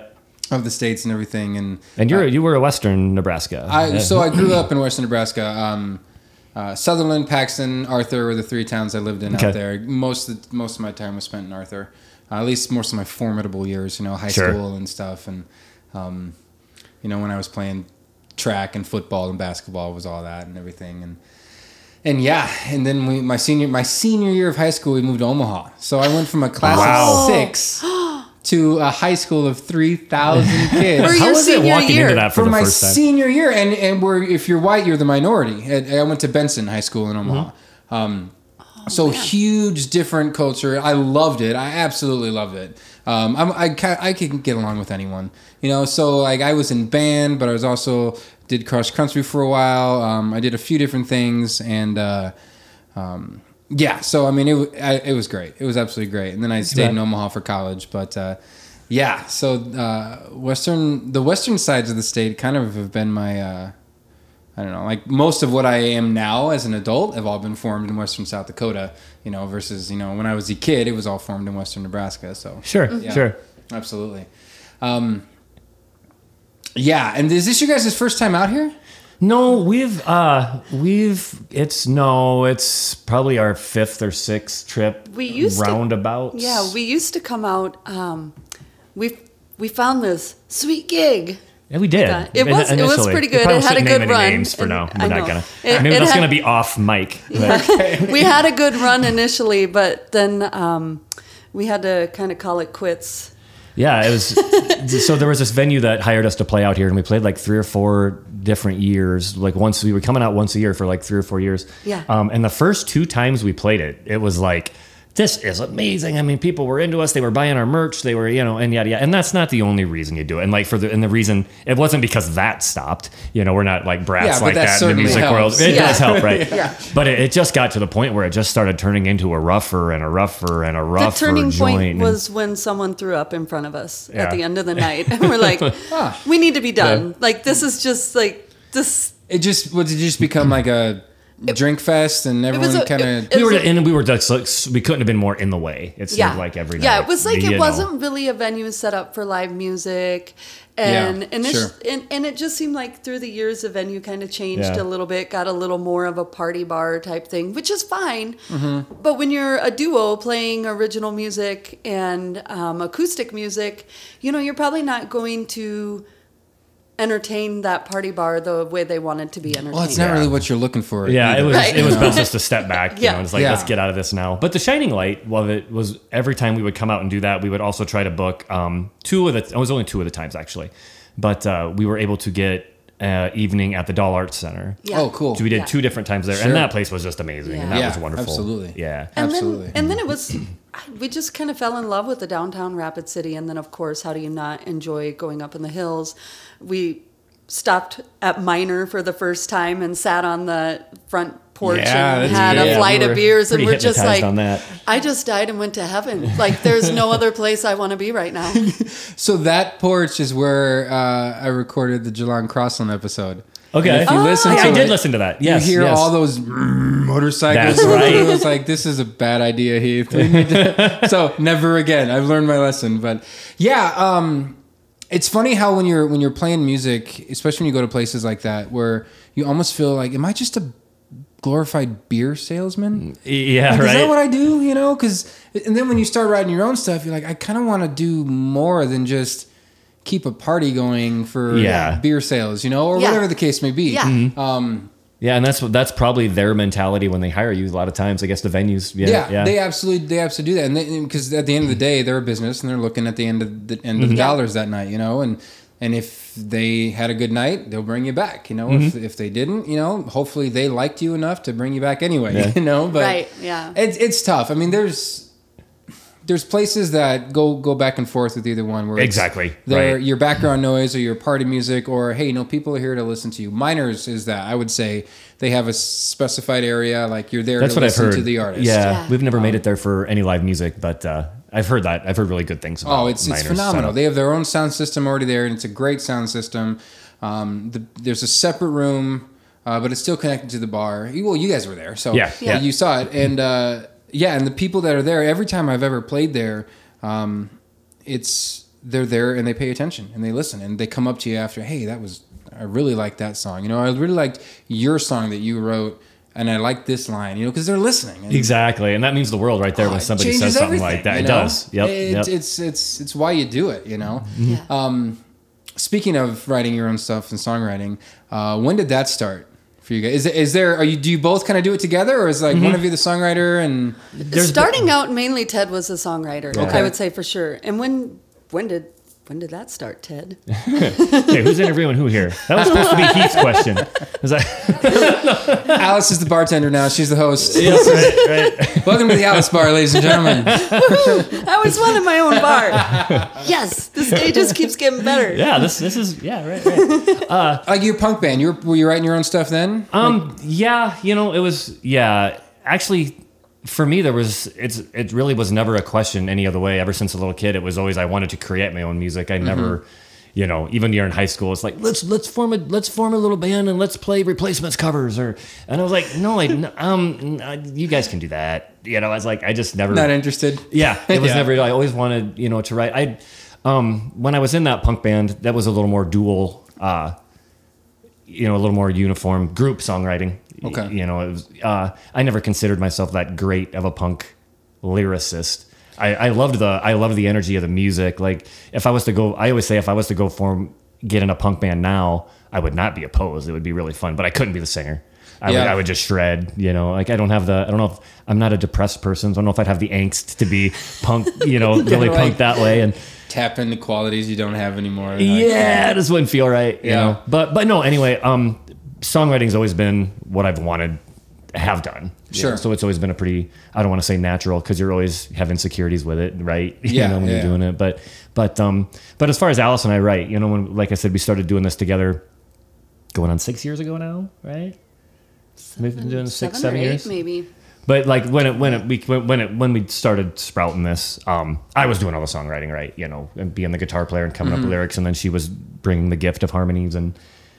Of the states and everything, and And you're you were a Western Nebraska. I so I grew up in western Nebraska. Um, uh, Sutherland, Paxton, Arthur were the three towns I lived in Okay. out there. Most of, most of my time was spent in Arthur. Uh, at least most of my formidable years, you know, high Sure. school and stuff, and um, you know when I was playing track and football and basketball was all that and everything and and yeah and then we my senior my senior year of high school we moved to Omaha so I went from a class Wow. of six to a high school of three thousand kids For How was it walking year. into that for, for the my first time? senior year, and and we're if you're white, you're the minority. I, I went to Benson High School in Omaha. Mm-hmm. Um, so huge, different culture. I loved it. I absolutely loved it. Um, I'm, I I can get along with anyone, you know. So like I was in band, but I was also did cross country for a while. Um, I did a few different things, and uh, um, yeah. So I mean, it I, it was great. It was absolutely great. And then I stayed in. Omaha for college, but uh, yeah. So uh, western, the western sides of the state kind of have been my. Uh, I don't know, like most of what I am now as an adult have all been formed in western South Dakota, you know, versus, you know, when I was a kid, it was all formed in western Nebraska. So, Sure, yeah, sure. Absolutely. Um, yeah. And is this your guys' first time out here? No, we've uh we've it's no, it's probably our fifth or sixth trip. We used to- roundabout. Yeah, we used to come out. Um, we we found this sweet gig. Yeah, we did. Yeah, it was- it was pretty good. It had a good run, Names for now. I We're not gonna. It- maybe it that's had- gonna be off mic. but- we had a good run initially, but then um, we had to kind of call it quits. Yeah, it was. so there was this venue that hired us to play out here, and we played like three or four different years. Like once we were coming out once a year for like three or four years. Yeah. Um, and the first two times we played it, it was like. This is amazing. I mean, people were into us. They were buying our merch. They were, you know, and yada yada. And that's not the only reason you do it. And like for the and the reason it wasn't because that stopped. You know, we're not like brats Yeah, like that that in the certainly music world. It Yeah. does help, right? Yeah. But it, it just got to the point where it just started turning into a rougher and a rougher and a The rougher turning joint. point and- was when someone threw up in front of us Yeah. at the end of the night, and we're like, ah. "We need to be done. Yeah. Like this is just like this." It just, would it just become like a drink fest and everyone kind of. we were was a- and we were just like we couldn't have been more in the way. It seemed Yeah, like every night. Yeah, it was like it wasn't really a venue set up for live music, and Yeah, and, sure. it's, and and it just seemed like through the years the venue kind of changed Yeah. a little bit, got a little more of a party bar type thing, which is fine. Mm-hmm. But when you're a duo playing original music and um, acoustic music, you know you're probably not going to entertain that party bar the way they wanted to be entertained. Well, it's not Yeah. really what you're looking for. Yeah, it was Right. it was best just to step back. You Yeah. know, it's like Yeah. let's get out of this now. But the shining light of it was every time we would come out and do that, we would also try to book um, two of the. It was only two of the times actually, but uh, we were able to get uh, evening at the Dahl Arts Center. Yeah. Oh, cool. So we did Yeah. two different times there, Sure. and that place was just amazing, and that Yeah. was wonderful. absolutely. Yeah. and Absolutely. Then, and then it was, we just kind of fell in love with the downtown Rapid City. And then, of course, how do you not enjoy going up in the hills? We stopped at Miner for the first time and sat on the front porch Yeah, and that's had good. a Yeah, flight we of beers. And we're just like, on that. I just died and went to heaven. Like, there's no other place I want to be right now. So that porch is where uh, I recorded the Jalan Crossland episode. Okay. And if you Oh. listen I, to I did it, listen to that. Yes. you hear yes. all those motorcycles. That's going right. through. It's like this is a bad idea, Heath. We need to- so never again. I've learned my lesson. But yeah, um, it's funny how when you're when you're playing music, especially when you go to places like that, where you almost feel like, am I just a glorified beer salesman? Yeah. Like, right. Is that what I do? You know, because and then when you start writing your own stuff, you're like, I kind of want to do more than just keep a party going for Yeah. beer sales, you know, or Yeah. whatever the case may be. Yeah. Mm-hmm. Um, Yeah, and that's that's probably their mentality when they hire you. A lot of times, I guess the venues. Yeah, yeah, yeah, they absolutely they absolutely do that, and because at the end of the day, they're a business and they're looking at the end of the end of Mm-hmm. the dollars that night, you know, and and if they had a good night, they'll bring you back, you know. If Mm-hmm. if they didn't, you know, hopefully they liked you enough to bring you back anyway, Yeah. you know. But Right, yeah. it's it's tough. I mean, there's there's places that go go back and forth with either one where Exactly, they're right. your background noise or your party music or hey you know people are here to listen to you Miner's is that i would say they have a specified area like you're there That's to what I've listen heard. to the artist Yeah, Yeah. we've never made it there for any live music, but uh, I've heard that. I've heard really good things. about oh it's, it's phenomenal setup. they have their own sound system already there and it's a great sound system um, the, there's a separate room uh, but it's still connected to the bar You- well you guys were there so Yeah, yeah. you saw it and uh, yeah and the people that are there every time i've ever played there um, it's they're there and they pay attention and they listen and they come up to you after hey that was i really liked that song you know i really liked your song that you wrote and i like this line you know because they're listening and Exactly, and that means the world right there Oh, when somebody says something like that. you It does. Yep. It's, yep. it's it's it's why you do it. You know. Yeah. Um, speaking of writing your own stuff and songwriting, uh, when did that start for you guys? Is, it- is there are you do you both kind of do it together, or is like Mm-hmm. one of you the songwriter and There's- Starting out, mainly Ted was the songwriter. Okay. I would say for sure. And when when did When did that start, Ted? Hey, who's interviewing who here? That was supposed to be Heath's question. Was that, Alice is the bartender now. She's the host. right, right. Welcome to the Alice Bar, ladies and gentlemen. I always wanted my own bar. yes, this day just keeps getting better. Yeah, this this is yeah, right, right. Like your punk band, you were, were you writing your own stuff then? Um, yeah, you know, it was yeah. Actually, for me, there was it's it really was never a question any other way. Ever since a little kid, it was always I wanted to create my own music. I never, you know, even you're in high school, it's like let's let's form a let's form a little band and let's play replacements covers or. And I was like, no, i um, you guys can do that. You know, I was like, I just never Not interested. yeah, it was Yeah. never. I always wanted, you know, to write. I, um, when I was in that punk band, that was a little more dual, uh, you know, a little more uniform group songwriting. Okay. You know, it was. Uh, I never considered myself that great of a punk lyricist. I, I loved the I loved the energy of the music. Like if I was to go, I always say if I was to go form get in a punk band now, I would not be opposed. It would be really fun, but I couldn't be the singer. I, would, Yeah. I would just shred, you know. Like I don't have the I don't know if I'm not a depressed person, so I don't know if I'd have the angst to be punk, you know, really right. punk that way. And Tap into qualities you don't have anymore. Like, yeah, it just wouldn't feel right, you Yeah. know. But but no, anyway, um, songwriting's always been what I've wanted have done. you Sure. know, So it's always been a pretty I don't want to say natural because you're always have insecurities with it, right? Yeah, you know when yeah. you're doing it. But but um but as far as Alice and I, right? You know when like I said, we started doing this together, going on six years ago now, right? We've been doing this six, Seven seven or eight, years. maybe. But like when it when it we when it when we started sprouting this, um, I was doing all the songwriting, right? You know, and being the guitar player and coming up with lyrics, and then she was bringing the gift of harmonies and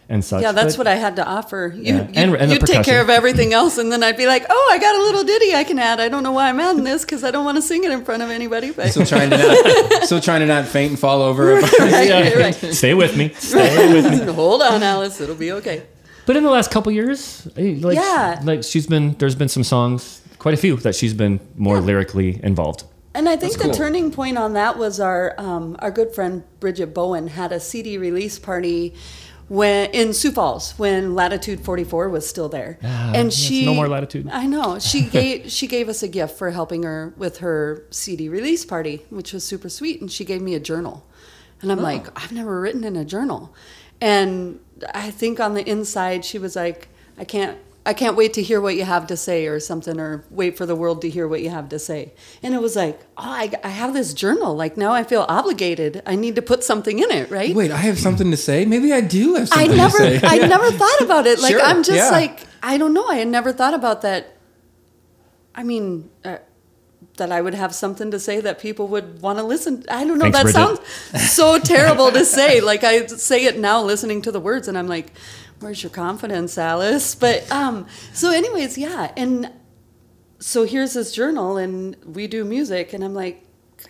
and such. Yeah, that's But- what I had to offer. You, yeah. you and, and you'd take care of everything else, and then I'd be like, "Oh, I got a little ditty I can add. I don't know why I'm adding this because I don't want to sing it in front of anybody." But Still trying to not, still trying to not faint and fall over. right, Yeah. right. Stay with me. Stay with me. Hold on, Alice. It'll be okay. But in the last couple years, like, Yeah. like she's been there's been some songs, quite a few that she's been more lyrically involved. And I think That's the cool. turning point on that was our um, our good friend Bridget Bowen had a CD release party when in Sioux Falls when Latitude 44 was still there, Ah, and she no more Latitude. I know she gave she gave us a gift for helping her with her CD release party, which was super sweet, and she gave me a journal, and I'm like, I've never written in a journal, and I think on the inside she was like, I can't. I can't wait to hear what you have to say, or something, or wait for the world to hear what you have to say. And it was like, oh, I, I have this journal. Like now I feel obligated. I need to put something in it, right? Wait, I have something to say. Maybe I do have something I never, to say. I never thought about it. Like Sure, I'm just yeah. like, I don't know. I had never thought about that. I mean, uh, that I would have something to say that people would want to listen. I don't know. Thanks, that Bridget. sounds so terrible to say. Like I say it now, listening to the words, and I'm like, "Where's your confidence, Alice?" But um, so, anyways, yeah, and so here's this journal, and we do music, and I'm like,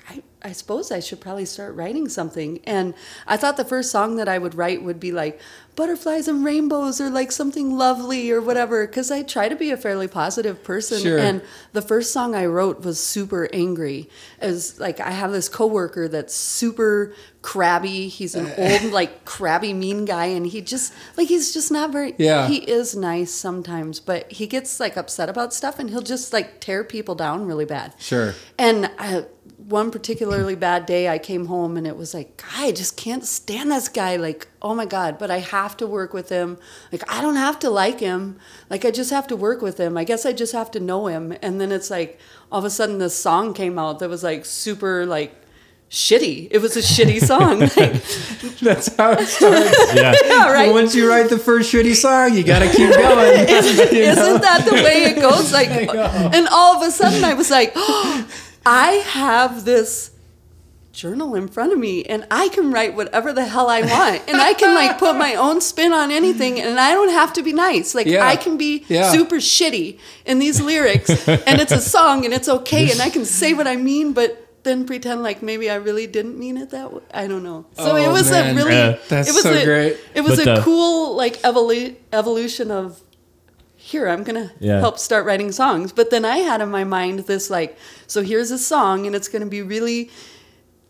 I, I suppose I should probably start writing something. And I thought the first song that I would write would be like butterflies and rainbows or like something lovely or whatever, because I try to be a fairly positive person. Sure. And the first song I wrote was super angry. As like I have this coworker that's super crabby. He's an uh. old like crabby mean guy, and he just like he's just not very. Yeah. He is nice sometimes, but he gets like upset about stuff, and he'll just like tear people down really bad. Sure. And I, one particularly bad day, I came home and it was like, God, I just can't stand this guy. Like, oh my God, but I have to work with him. Like, I don't have to like him. Like, I just have to work with him. I guess I just have to know him. And then it's like, all of a sudden, this song came out that was like super, like, shitty. It was a shitty song. Like, That's how it starts. Yeah. yeah, right? Once you write the first shitty song, you gotta keep going. isn't, isn't that the way it goes? Like, and all of a sudden, I was like, oh, I have this journal in front of me, and I can write whatever the hell I want, and I can like put my own spin on anything, and I don't have to be nice. Like, Yeah. I can be Yeah. super shitty in these lyrics, and it's a song, and it's okay, and I can say what I mean, but. Then pretend like maybe I really didn't mean it that way. I don't know. So Oh, it was man. a really, Yeah. That's it was so a, great. It was But a the- cool like evolu- evolution of here i'm gonna Yeah. help start writing songs but then i had in my mind this like so here's a song and it's gonna be really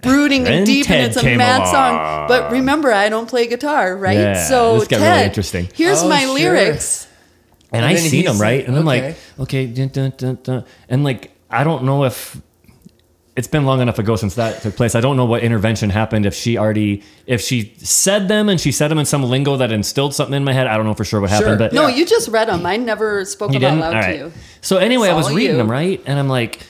brooding and And deep Ted and it's a came mad along. song but remember i don't play guitar right Yeah, so this got ted really interesting. here's Oh, my sure. lyrics and, And I then seen them right, and I'm like, okay, dun, dun, dun, dun. and like I don't know if it's been long enough ago since that took place. I don't know what intervention happened. If she already, if she said them and she said them in some lingo that instilled something in my head, I don't know for sure what happened. Sure. But No, Yeah. you just read them. I never spoke you them out loud All to you. So anyway, I was reading you. them right, and I'm like, "Dun-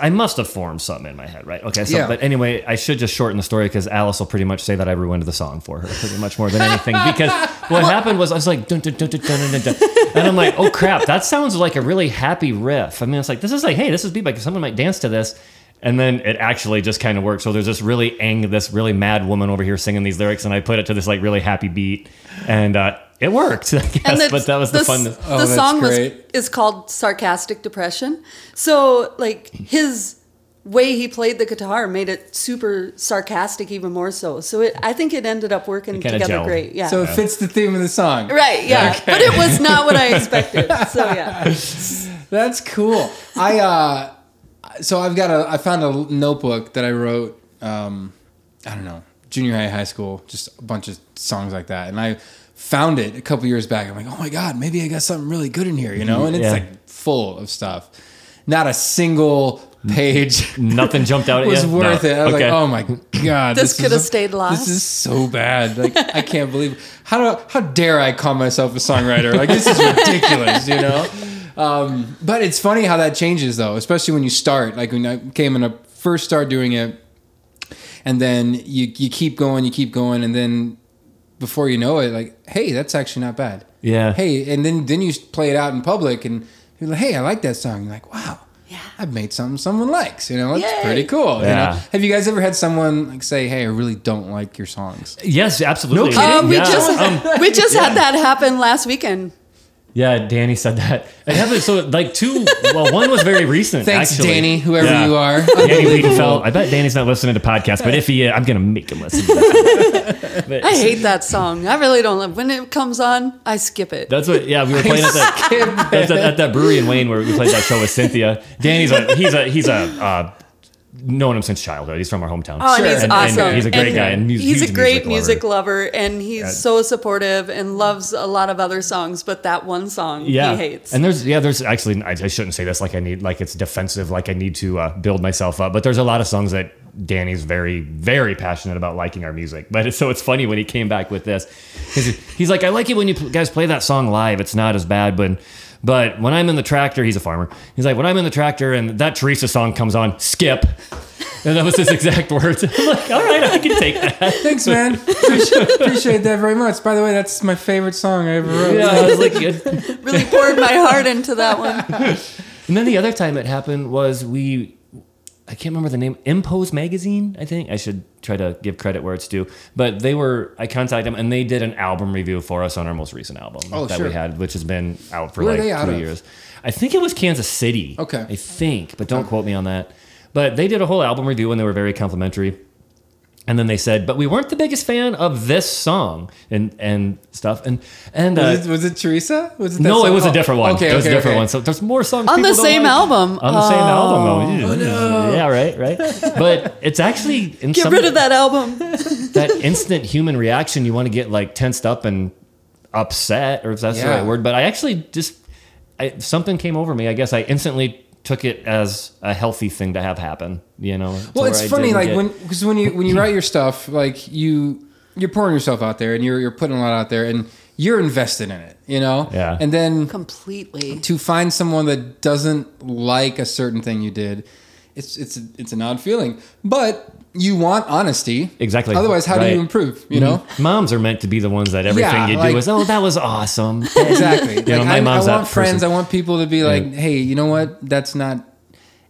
I must have formed something in my head, right? Okay, so yeah. but anyway, I should just shorten the story because Alice will pretty much say that I ruined the song for her pretty much more than anything. Because what happened was I was like, dun, dun, dun, dun, dun, dun, dun, and I'm like, oh crap, that sounds like a really happy riff. I mean, it's like this is like, hey, this is beat by someone might dance to this. And then it actually just kind of works. So there's this really ang, this really mad woman over here singing these lyrics, and I put it to this like really happy beat, and uh, it worked. I guess, it's- but that was the, s- fun. The Oh, that's song was, is called Sarcastic Depression. So, like, his way he played the guitar made it super sarcastic, even more so. So, it, I think it ended up working together gelled. great. Yeah. So it fits the theme of the song. right, yeah. But it was not what I expected. So, yeah. That's cool. I uh, so I've got a I found a notebook that I wrote. Um, I don't know, junior high, high school, just a bunch of songs like that, and I found it a couple years back. I'm like, oh my god, maybe I got something really good in here, you know? And it's Yeah. like full of stuff. Not a single page Nothing jumped out at was you. worth No. it. I was Okay. like, oh my god, This is coulda stayed lost. This is so bad. Like I can't believe how do how dare I call myself a songwriter? Like this is ridiculous, you know. Um, but it's funny how that changes though, especially when you start. Like when I came and I first start doing it, and then you you keep going, you keep going, and then before you know it, like, hey, that's actually not bad. Yeah. Hey, and then then you play it out in public, and you're like, hey, I like that song. You're like, wow. Yeah. I've made something someone likes, you know, it's Yay. pretty cool. You Yeah. know? Have you guys ever had someone like say, "Hey, I really don't like your songs"? Yes, absolutely. No kidding? Um, we yeah. just Um, we just had that happen last weekend. Yeah, Danny said that. It happened. So like two. Well, one was very recent. Thanks, actually. Danny, whoever Yeah. you are. Danny Wiedenfeld. I bet Danny's not listening to podcasts, but if he is, I'm gonna make him listen. To this. But- I hate that song. I really don't love when it comes on. I skip it. That's what. Yeah, we were playing at that at, that at that brewery in Wayne where we played that show with Cynthia. Danny's a he's a he's a uh, known him since childhood. He's from our hometown. Oh, and he's And- and awesome. he's a great guy and mus- he's a great music music lover, and he's Yeah. so supportive and loves a lot of other songs, but that one song yeah. he hates. And there's yeah, there's actually I, I shouldn't say this like I need like it's defensive like I need to uh, build myself up, but there's a lot of songs that Danny's very very passionate about liking our music. But it's, so it's funny when he came back with this. He's, he's like I like it when you guys play that song live. It's not as bad, but but when I'm in the tractor, he's a farmer. He's like when I'm in the tractor and that Teresa song comes on, skip. And that was his exact words. I'm like, all right, I can take that. Thanks, man. Appreciate, appreciate that very much. By the way, that's my favorite song I ever wrote. Yeah, I was like, it- really poured my heart into that one. And then the other time it happened was we, I can't remember the name, Impose Magazine, I think. I should try to give credit where it's due. But they were, I contacted them and they did an album review for us on our most recent album Oh, that sure. we had, which has been out for Where like two years. I think it was Kansas City. Okay. I think, but don't quote me on that. But they did a whole album review and they were very complimentary. And then they said, but we weren't the biggest fan of this song and and stuff. And and uh, Was, it, was it Teresa? Was it that no, it was a Oh, different one. Okay, it was okay, a different okay. one. So there's more songs On the same like. album. On the same album, Oh, though. Yeah, right, right. But it's actually in Get some, rid of that album. that instant human reaction. You want to get like tensed up and upset, or if that's the right word. But I actually just I, something came over me. I guess I instantly took it as a healthy thing to have happen. You know. Well, it's funny, like get- when because when you when you write your stuff, like you you're pouring yourself out there and you're you're putting a lot out there and you're invested in it, you know. Yeah. And then Completely. to find someone that doesn't like a certain thing you did, it's it's it's an odd feeling. But you want honesty. Exactly. Otherwise, how do you improve? You know. moms are meant to be the ones that everything Yeah, you like- do is oh that was awesome. Exactly. Like, know, my I, mom's I want friends. person. I want people to be like, hey, you know what? That's not.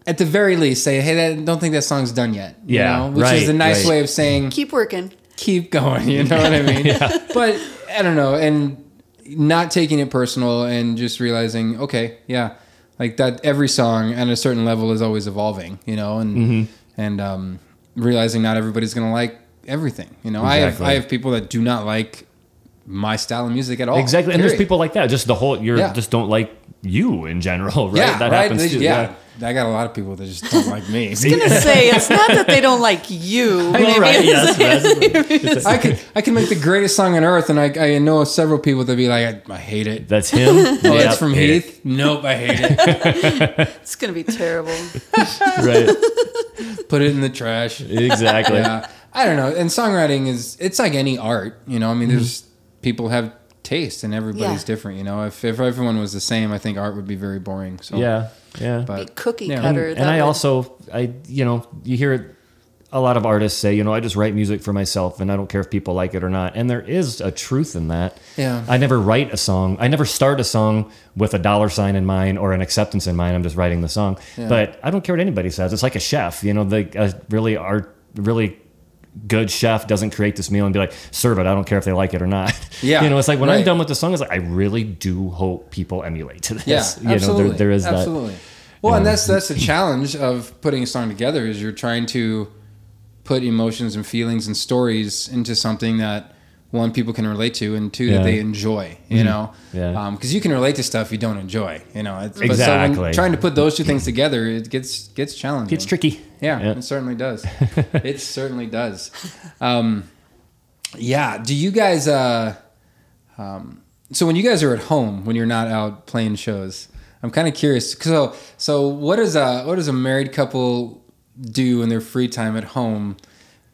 At the very least, say, hey, that, don't think that song's done yet. you Yeah, know? which right, is a nice right. way of saying Keep working. keep going. You know what I mean? yeah. But I don't know, and not taking it personal and just realizing, okay, yeah, like that. Every song at a certain level is always evolving. You know, and Mm-hmm. and um, realizing not everybody's gonna like everything. You know, I have I have people that do not like my style of music at all. Exactly, and there's people like that. Just the whole you're Yeah. just don't like you in general, right? Yeah, that right. happens They- too. yeah. I got a lot of people that just don't like me. I was gonna say it's not that they don't like you. Maybe right, it's- yes, that's, I can I can make the greatest song on earth, and I, I know several people that be like, I, I hate it. that's him. Oh, Yeah, that's from hate it. Heath. Nope, I hate it. it's gonna be terrible. Right. Put it in the trash. Exactly. Yeah, I don't know. And songwriting is it's like any art. You know, I mean, there's people have taste, and everybody's Yeah. different. You know, if if everyone was the same, I think art would be very boring. So Yeah. Yeah. Be cookie Yeah. cutter. and that I would- also, I you know, you hear a lot of artists say, you know, I just write music for myself, and I don't care if people like it or not. And there is a truth in that. Yeah. I never write a song. I never start a song with a dollar sign in mind or an acceptance in mind. I'm just writing the song. But I don't care what anybody says. It's like a chef. You know, the a really art, really good chef doesn't create this meal and be like, serve it. I don't care if they like it or not. Yeah, you know, it's like when I'm done with the song, it's like I really do hope people emulate to this. Yeah, you know, absolutely. there, there is that. absolutely. Well, and that's that's the challenge of putting a song together is you're trying to put emotions and feelings and stories into something that one people can relate to and two Yeah. Mm-hmm. that they enjoy. You know, Yeah. because you can relate to stuff you don't enjoy. You know, It's- but so when Exactly. trying to put those two things together, it gets gets challenging. It's tricky. Yeah, Yeah. it certainly does. it certainly does. Um, yeah. Do you guys? Uh, um, so when you guys are at home, when you're not out playing shows, I'm kind of curious. So, so what does a what does a married couple do in their free time at home,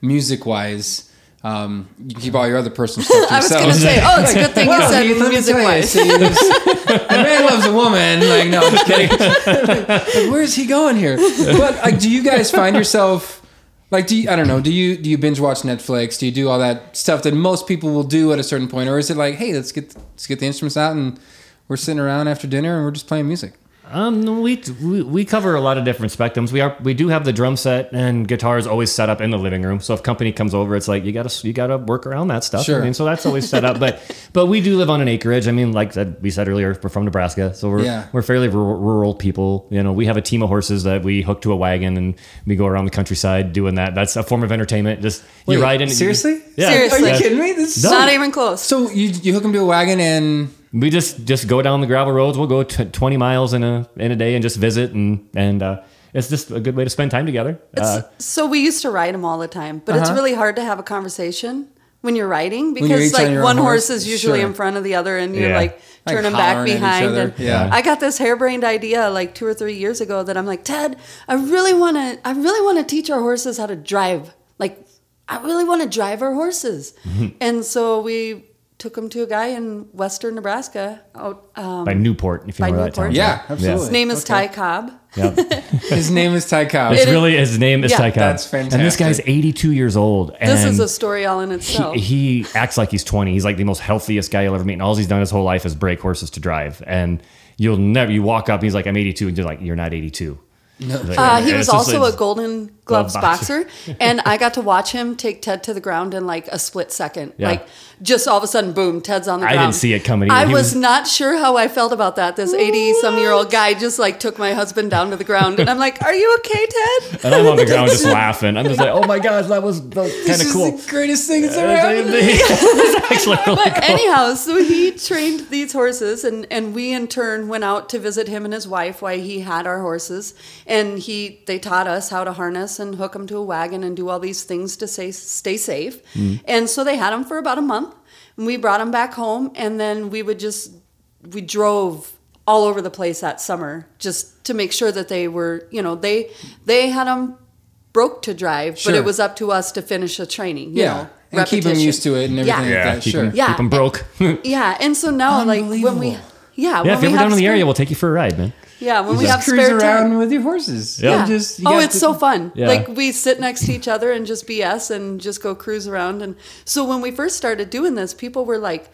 music wise? Um, you keep all your other personal stuff to yourself. I was yourself. gonna say, oh, it's a good thing you said music wise. a man loves a woman. Like, no, I'm just kidding. like, where's he going here? But like, do you guys find yourself like, do you, I don't know? Do you do you binge watch Netflix? Do you do all that stuff that most people will do at a certain point, or is it like, hey, let's get let's get the instruments out and we're sitting around after dinner and we're just playing music? Um, we, we we cover a lot of different spectrums. We are we do have the drum set and guitars always set up in the living room. So if company comes over, it's like you gotta you gotta work around that stuff. Sure. I mean, so that's always set up. But but we do live on an acreage. I mean, like that we said earlier, we're from Nebraska, so we're Yeah. we're fairly rural, rural people. You know, we have a team of horses that we hook to a wagon and we go around the countryside doing that. That's a form of entertainment. Just you Wait, ride in. seriously? Yeah. Seriously. Are you Yeah. kidding me? This is Not even close. so you you hook them to a wagon and We just just go down the gravel roads. We'll go t- twenty miles in a in a day and just visit and and uh, it's just a good way to spend time together. Uh, so we used to ride them all the time, but it's Uh-huh. really hard to have a conversation when you're riding you're because on like one horse horse? is usually Sure. in front of the other, and you're Yeah. like Like turning back hollering at each behind. And Yeah. I got this harebrained idea like two or three years ago that I'm like, Ted, I really want to, I really want to teach our horses how to drive. Like, I really want to drive our horses, Mm-hmm. and so we took him to a guy in western Nebraska out. Um, by Newport, if you By know where that Newport. town's Yeah, at. absolutely. his name is Okay. Ty Cobb. Yeah. his name is Ty Cobb. It's It is- really his name is Yeah. Ty Cobb. That's fantastic. And this guy's 82 years old. And This is a story all in itself. he, he acts like he's 20. He's like the most healthiest guy you'll ever meet. And all he's done his whole life is break horses to drive. And you'll never, you walk up, and he's like, I'm 82. And you're like, you're not 82. Like, Uh, he was it's just- also a Golden Gloves boxer, and I got to watch him take Ted to the ground in like a split second. Yeah. Like just all of a sudden, boom, Ted's on the ground. I didn't see it coming I either. He was, was- not sure how I felt about that. This eighty-some-year-old guy just like took my husband down to the ground, and I'm like, "Are you okay, Ted?" And I'm on the ground just laughing. I'm just like, oh my gosh, that was kind This of cool. the greatest thing that's ever happened. to me. it's actually really But anyhow, so he trained these horses, and, and we in turn went out to visit him and his wife while he had our horses, and he they taught us how to harness and hook them to a wagon and do all these things to say stay safe. Mm. And so they had them for about a month, and we brought them back home, and then we would just we drove all over the place that summer just to make sure that they were you know they they had them broke to drive, but it was up to us to finish the training. You Yeah, know, and keep them used to it and everything Yeah. like yeah, that. keep, Sure. him, Yeah. keep him broke. yeah, Yeah, and so now, like when we, Unbelievable. yeah, if we you're ever down in the spare- area, we'll take you for a ride, man. yeah, when we Just have cruise spare around time. with your horses. Yeah. Yeah. Just, you oh, it's to- so fun. Yeah. Like we sit next to each other and just BS and just go cruise around. And so when we first started doing this, people were like,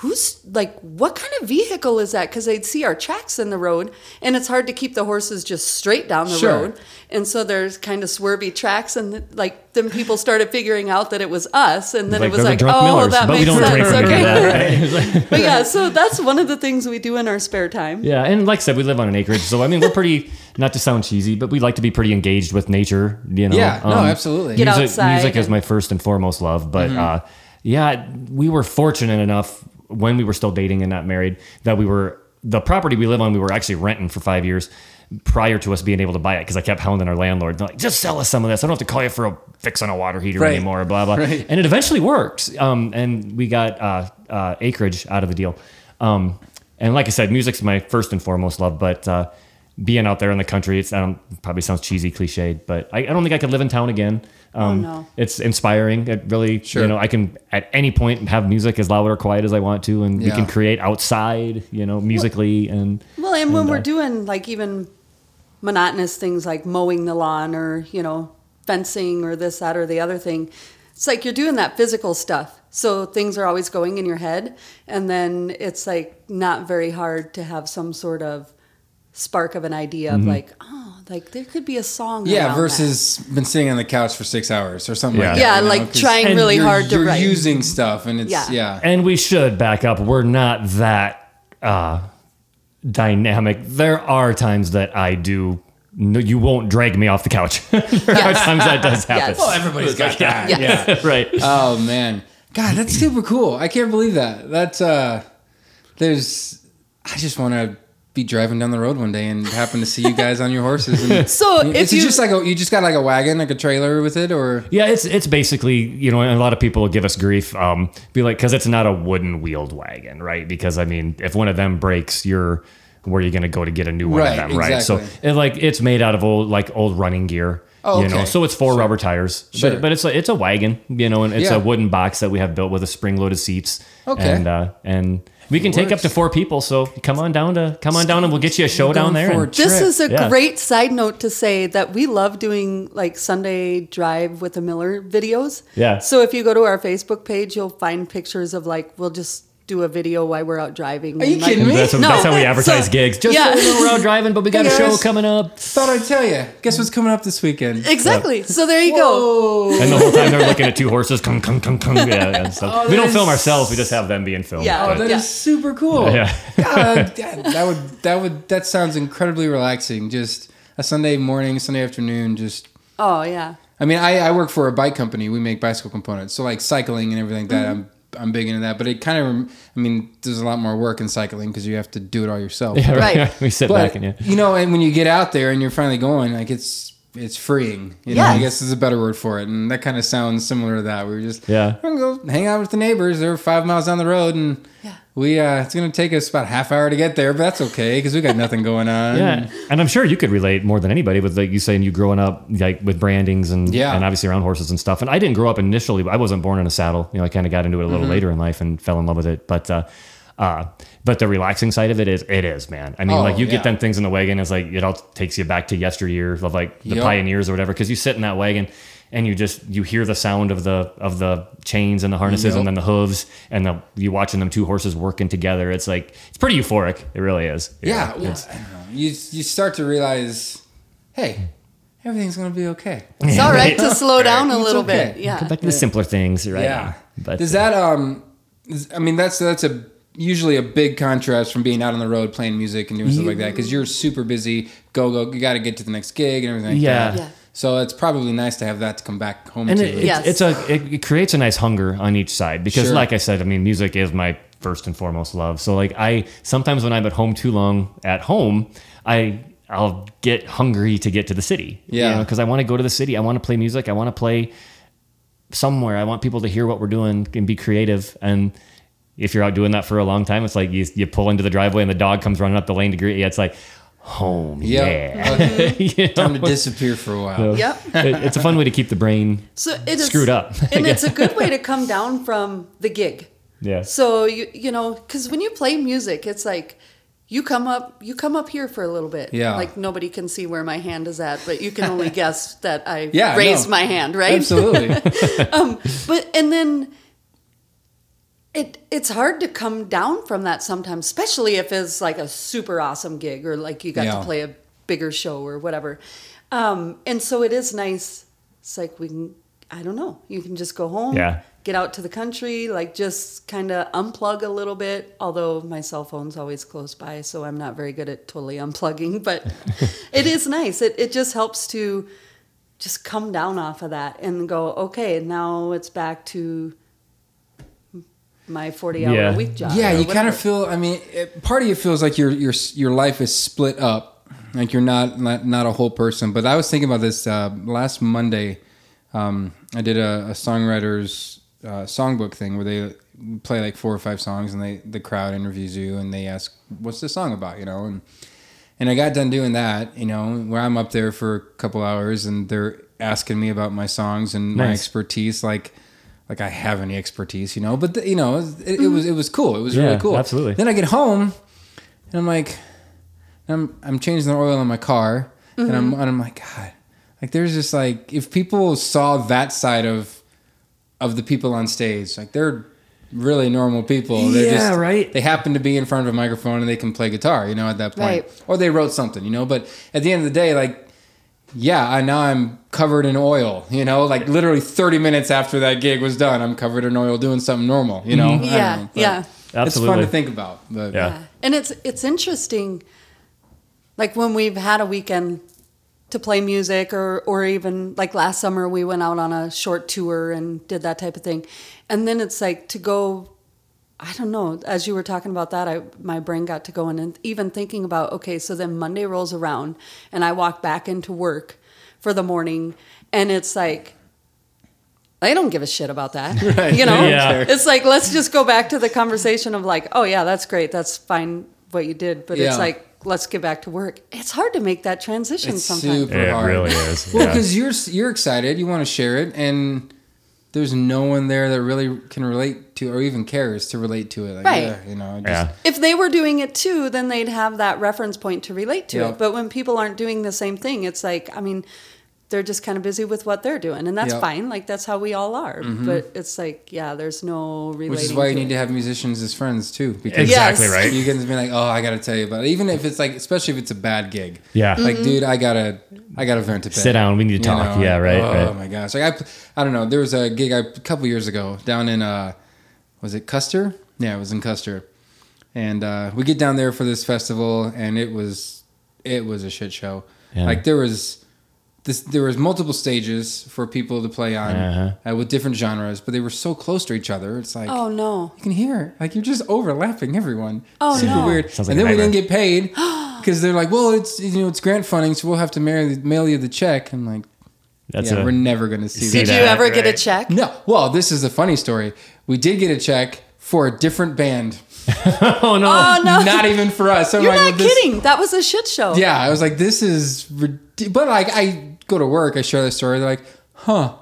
"Who's like, what kind of vehicle is that?" Because they'd see our tracks in the road, and it's hard to keep the horses just straight down the Sure. road. And so there's kind of swervy tracks, and like then people started figuring out that it was us, and then Like, it was like, "Oh, Millers, that makes sense." when we do Okay. that, right? but yeah, so that's one of the things we do in our spare time. Yeah, and like I said, we live on an acreage, so I mean, we're pretty. Not to sound cheesy, but we like to be pretty engaged with nature. You know, Yeah, no, absolutely. Get music, outside music is my first and foremost love. But Mm-hmm. uh, yeah, we were fortunate enough when we were still dating and not married that we were the property we live on, we were actually renting for five years prior to us being able to buy it because I kept hounding our landlord. They're like, just sell us some of this. I don't have to call you for a fix on a water heater Right. anymore, blah, blah. Right. And it eventually worked. Um, and we got uh, uh, acreage out of the deal. Um, and like I said, music's my first and foremost love, but uh, being out there in the country, it's I don't, probably sounds cheesy, cliched, but I, I don't think I could live in town again. Um, no. It's inspiring. It really, Sure. you know, I can at any point have music as loud or quiet as I want to, and we can create outside, you know, musically and Well, and when And, we're uh, doing like even monotonous things like mowing the lawn or, you know, fencing or this, that, or the other thing, it's like you're doing that physical stuff. So things are always going in your head. And then it's like not very hard to have some sort of spark of an idea Mm-hmm. of like, oh, like there could be a song. Yeah, around that. versus been sitting on the couch for six hours or something Yeah. like that. Yeah, you know, trying really hard to you're write. using stuff, and it's Yeah. yeah. And we should back up. We're not that uh, dynamic. There are times that I do. No, you won't drag me off the couch. there are Yes. times that does happen. Yes. Well, everybody's got that. yeah right. Oh man, God, that's super cool. I can't believe that. That's uh, there's. I just want to be driving down the road one day and happen to see you guys on your horses. And, So is if it you- just like a, you just got like a wagon, like a trailer with it, or Yeah, it's it's basically you know, and a lot of people will give us grief, um, be like, because it's not a wooden wheeled wagon, right? Because I mean, if one of them breaks, you're where you're you going to go to get a new one Right, of them, right? So exactly. it, like it's made out of old like old running gear. Oh, you know, so it's four rubber tires, Sure. but but it's a, it's a wagon, you know, and it's Yeah. a wooden box that we have built with a spring loaded seats. Okay. and uh, and we can take up to four people. So come on down to come on down, and we'll get you a show down there. and- This is a Yeah. great side note to say that we love doing like Sunday drive with the Miller videos. Yeah. So if you go to our Facebook page, you'll find pictures of like we'll just do a video while we're out driving. Are you and, like- kidding me? that's, No. that's how we advertise So- gigs. Just yeah. so you know, we're out driving, but we got Hey, a show coming up. thought I'd tell you. Guess what's coming up this weekend? Exactly. So there you go. And the whole time they're looking at two horses, kung, kung, kung, kung. Yeah, and stuff. Oh, we don't that film ourselves. We just have them being filmed. Yeah. Oh, but- that is Yeah. super cool. Yeah. God, that, that would that would that sounds incredibly relaxing. Just a Sunday morning, Sunday afternoon. Just Oh yeah. I mean, I, I work for a bike company. We make bicycle components, so like cycling and everything like that. Mm-hmm. I'm I'm big into that, but it kind of I mean, there's a lot more work in cycling because you have to do it all yourself. Yeah, right. Right. we sit But back and yeah. you know, and when you get out there and you're finally going, like it's it's freeing. You know, I guess is a better word for it, and that kind of sounds similar to that. We were just Yeah. we're gonna go hang out with the neighbors. They're five miles down the road, and Yeah. We uh, it's gonna take us about half hour to get there, but that's okay because we got nothing going on. Yeah, and I'm sure you could relate more than anybody with like you saying you growing up like with brandings and Yeah. and obviously around horses and stuff. And I didn't grow up initially. I wasn't born in a saddle. You know, I kind of got into it a Mm-hmm. little later in life and fell in love with it. But uh, uh, but the relaxing side of it is it is man. I mean, Oh, like you yeah. get them things in the wagon. It's like it all takes you back to yesteryear of like the Yep. pioneers or whatever because you sit in that wagon. And you just you hear the sound of the of the chains and the harnesses Yep. and then the hooves and the you watching them two horses working together. It's like it's pretty euphoric. It really is. Yeah, You know, well, it's- I don't know. You you start to realize, hey, everything's gonna be okay. It's all right to slow down a little okay. bit. Yeah. Come back to the simpler things, right? Yeah. But Does that um? I mean, that's that's a usually a big contrast from being out on the road playing music and doing stuff like that because you're super busy. Go go. You got to get to the next gig and everything. Like Yeah. Yeah. So it's probably nice to have that to come back home and to. it, Yes. it's, it's a it, it creates a nice hunger on each side because, Sure. like I said, I mean, music is my first and foremost love. So like I sometimes when I'm at home too long at home, I I'll get hungry to get to the city. Yeah. because I want to go to the city. I want to play music. I want to play somewhere. I want people to hear what we're doing and be creative and. If you're out doing that for a long time, it's like you, you pull into the driveway and the dog comes running up the lane to greet you. It's like home, Yep. yeah. Okay. You Time to disappear for a while. Yep. It- it's a fun way to keep the brain So it is Screwed up. and it's a good way to come down from the gig. Yeah. So you you know, because when you play music, it's like you come up you come up here for a little bit. Yeah. Like nobody can see where my hand is at, but you can only guess that I Yeah, raised no. my hand, right? Absolutely. Um, but and then it it's hard to come down from that sometimes, especially if it's like a super awesome gig or like you got Yeah. to play a bigger show or whatever. Um, and so it is nice. It's like we can I don't know. You can just go home, Yeah. get out to the country, like just kind of unplug a little bit. Although my cell phone's always close by, so I'm not very good at totally unplugging. But it is nice. It it just helps to just come down off of that and go, okay, now it's back to my 40 hour Yeah. week job. yeah, you kind of feel. I mean, it, part of you feels like your your your life is split up, like you're not not, not a whole person. But I was thinking about this uh, last Monday. Um, I did a, a songwriters uh, songbook thing where they play like four or five songs, and they the crowd interviews you, and they ask, "What's the song about?" You know, and and I got done doing that. You know, where I'm up there for a couple hours, and they're asking me about my songs and my expertise, like like I have any expertise, you know. But the, you know, it, it mm-hmm. was it was cool. It was really cool. absolutely. Then I get home, and I'm like, I'm I'm changing the oil in my car, and I'm mm-hmm. and I'm like, God, like there's just like if people saw that side of of the people on stage, like they're really normal people. They're Yeah, just, right. They happen to be in front of a microphone and they can play guitar, you know, at that point, Right. or they wrote something, you know. But at the end of the day, like yeah, I now I'm covered in oil, you know, like literally 30 minutes after that gig was done, I'm covered in oil doing something normal, you know. Mm-hmm. I don't Yeah, know, but yeah. It's fun to think about, but Yeah. Yeah. And it's it's interesting like when we've had a weekend to play music or or even like last summer we went out on a short tour and did that type of thing. And then it's like to go I don't know, as you were talking about that, I my brain got to going and even thinking about okay, so then Monday rolls around and I walk back into work for the morning and it's like I don't give a shit about that. You know? Yeah. It's like let's just go back to the conversation of like, oh yeah, that's great. That's fine what you did, but Yeah. it's like let's get back to work. It's hard to make that transition It's sometimes. super It hard. really is. Well, yeah. because you're you're excited, you want to share it, and there's no one there that really can relate to or even cares to relate to it. Like, Right. yeah, you know, just, yeah. If they were doing it too, then they'd have that reference point to relate to Yeah. it. But when people aren't doing the same thing, it's like, I mean, they're just kind of busy with what they're doing, and that's Yeah. fine. Like that's how we all are. But it's like, yeah, there's no relating. Which is why you need it. to have musicians as friends too, because Exactly Yes. right. you can be like, oh, I got to tell you about it. Even if it's like, especially if it's a bad gig. Yeah. Like, Mm-hmm. dude, I gotta, I gotta vent a bit. Sit down, we need to You talk. Yeah, right, Oh right. my gosh. Like I, I don't know. There was a gig I, a couple years ago down in, uh, was it Custer? Yeah, it was in Custer, and uh, we get down there for this festival, and it was, it was a shit show. Yeah. Like there was. This, there was multiple stages for people to play on Uh-huh. uh, with different genres, but they were so close to each other. It's like Oh no! you can hear like you're just overlapping everyone. Oh, super no. weird. Sounds and like then a we didn't get paid because they're like, well, it's you know it's grant funding, so we'll have to mail, mail you the check. I'm like, That's yeah, a, we're never gonna see See Did that. you that, ever get a check? No. Well, this is a funny story. We did get a check for a different band, oh no. Oh no! not even for us. I'm You're like, not well, this- kidding. That was a shit show. Yeah, I was like, this is, rid- but like I go to work, I share the story. They're like, huh.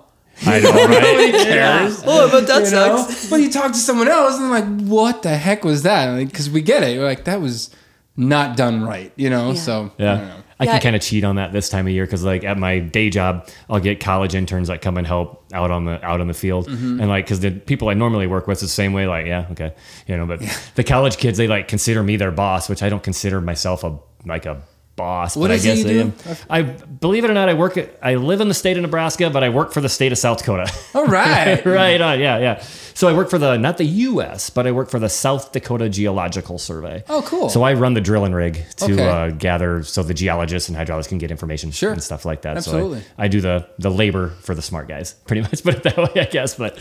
I don't know, right? Nobody cares. Oh, but that you know? sucks. But you talk to someone else, and I'm like, "What the heck was that?" Because we get it. We're like, that was not done right, you know. Yeah. So I don't Yeah. I Yeah. can kind of cheat on that this time of year because, like, at my day job, I'll get college interns that come and help out on the out on the field, Mm-hmm. and like, because the people I normally work with is the same way. Like, yeah, okay, you know, but the college kids they like consider me their boss, which I don't consider myself a like a boss. What but is I it guess you I do? am. I believe it or not, I work. At, I live in the state of Nebraska, but I work for the state of South Dakota. All right. right on, yeah, yeah. So I work for the not the U.S., but I work for the South Dakota Geological Survey. Oh, cool. So I run the drilling rig to Okay. uh, gather, so the geologists and hydraulics can get information Sure. and stuff like that. Absolutely. So I, I do the the labor for the smart guys, pretty much. Put it that way, I guess. But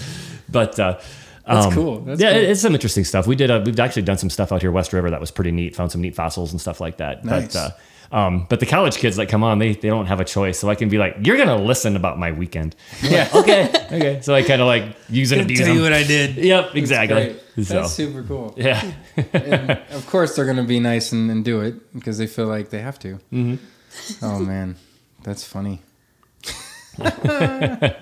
but. Uh, That's um, cool. That's yeah, cool. it's some interesting stuff. We did. Uh, we've actually done some stuff out here West River that was pretty neat. Found some neat fossils and stuff like that. Nice. But uh, um, but the college kids that come on, they they don't have a choice. So I can be like, you're gonna listen about my weekend. Yeah. okay, okay. So I kind of like use and abuse them. I did. Yep, exactly. Great. So That's super cool. yeah, And of course, they're gonna be nice and, and do it because they feel like they have to. Mm-hmm. Oh man, that's funny.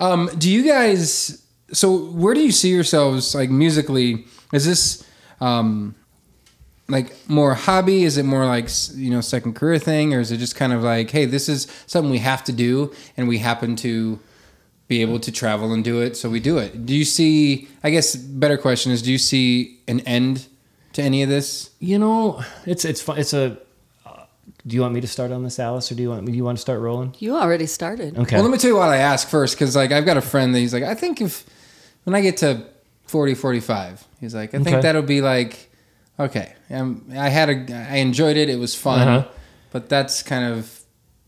um, do you guys? So, where do you see yourselves like musically? Is this um, like more hobby? Is it more like you know second career thing, or is it just kind of like, hey, this is something we have to do, and we happen to be able to travel and do it, so we do it. Do you see? I guess better question is, do you see an end to any of this? you know, it's it's fun. It's a. Uh, do you want me to start on this, Alice, or do you want do you want to start rolling? You already started. Okay. Well, let me tell you what I asked first, because like I've got a friend that he's like, I think if when I get to 40, 45, he's like, I think Okay. that'll be like, okay, um, I had a, I enjoyed it, it was fun, Uh-huh. but that's kind of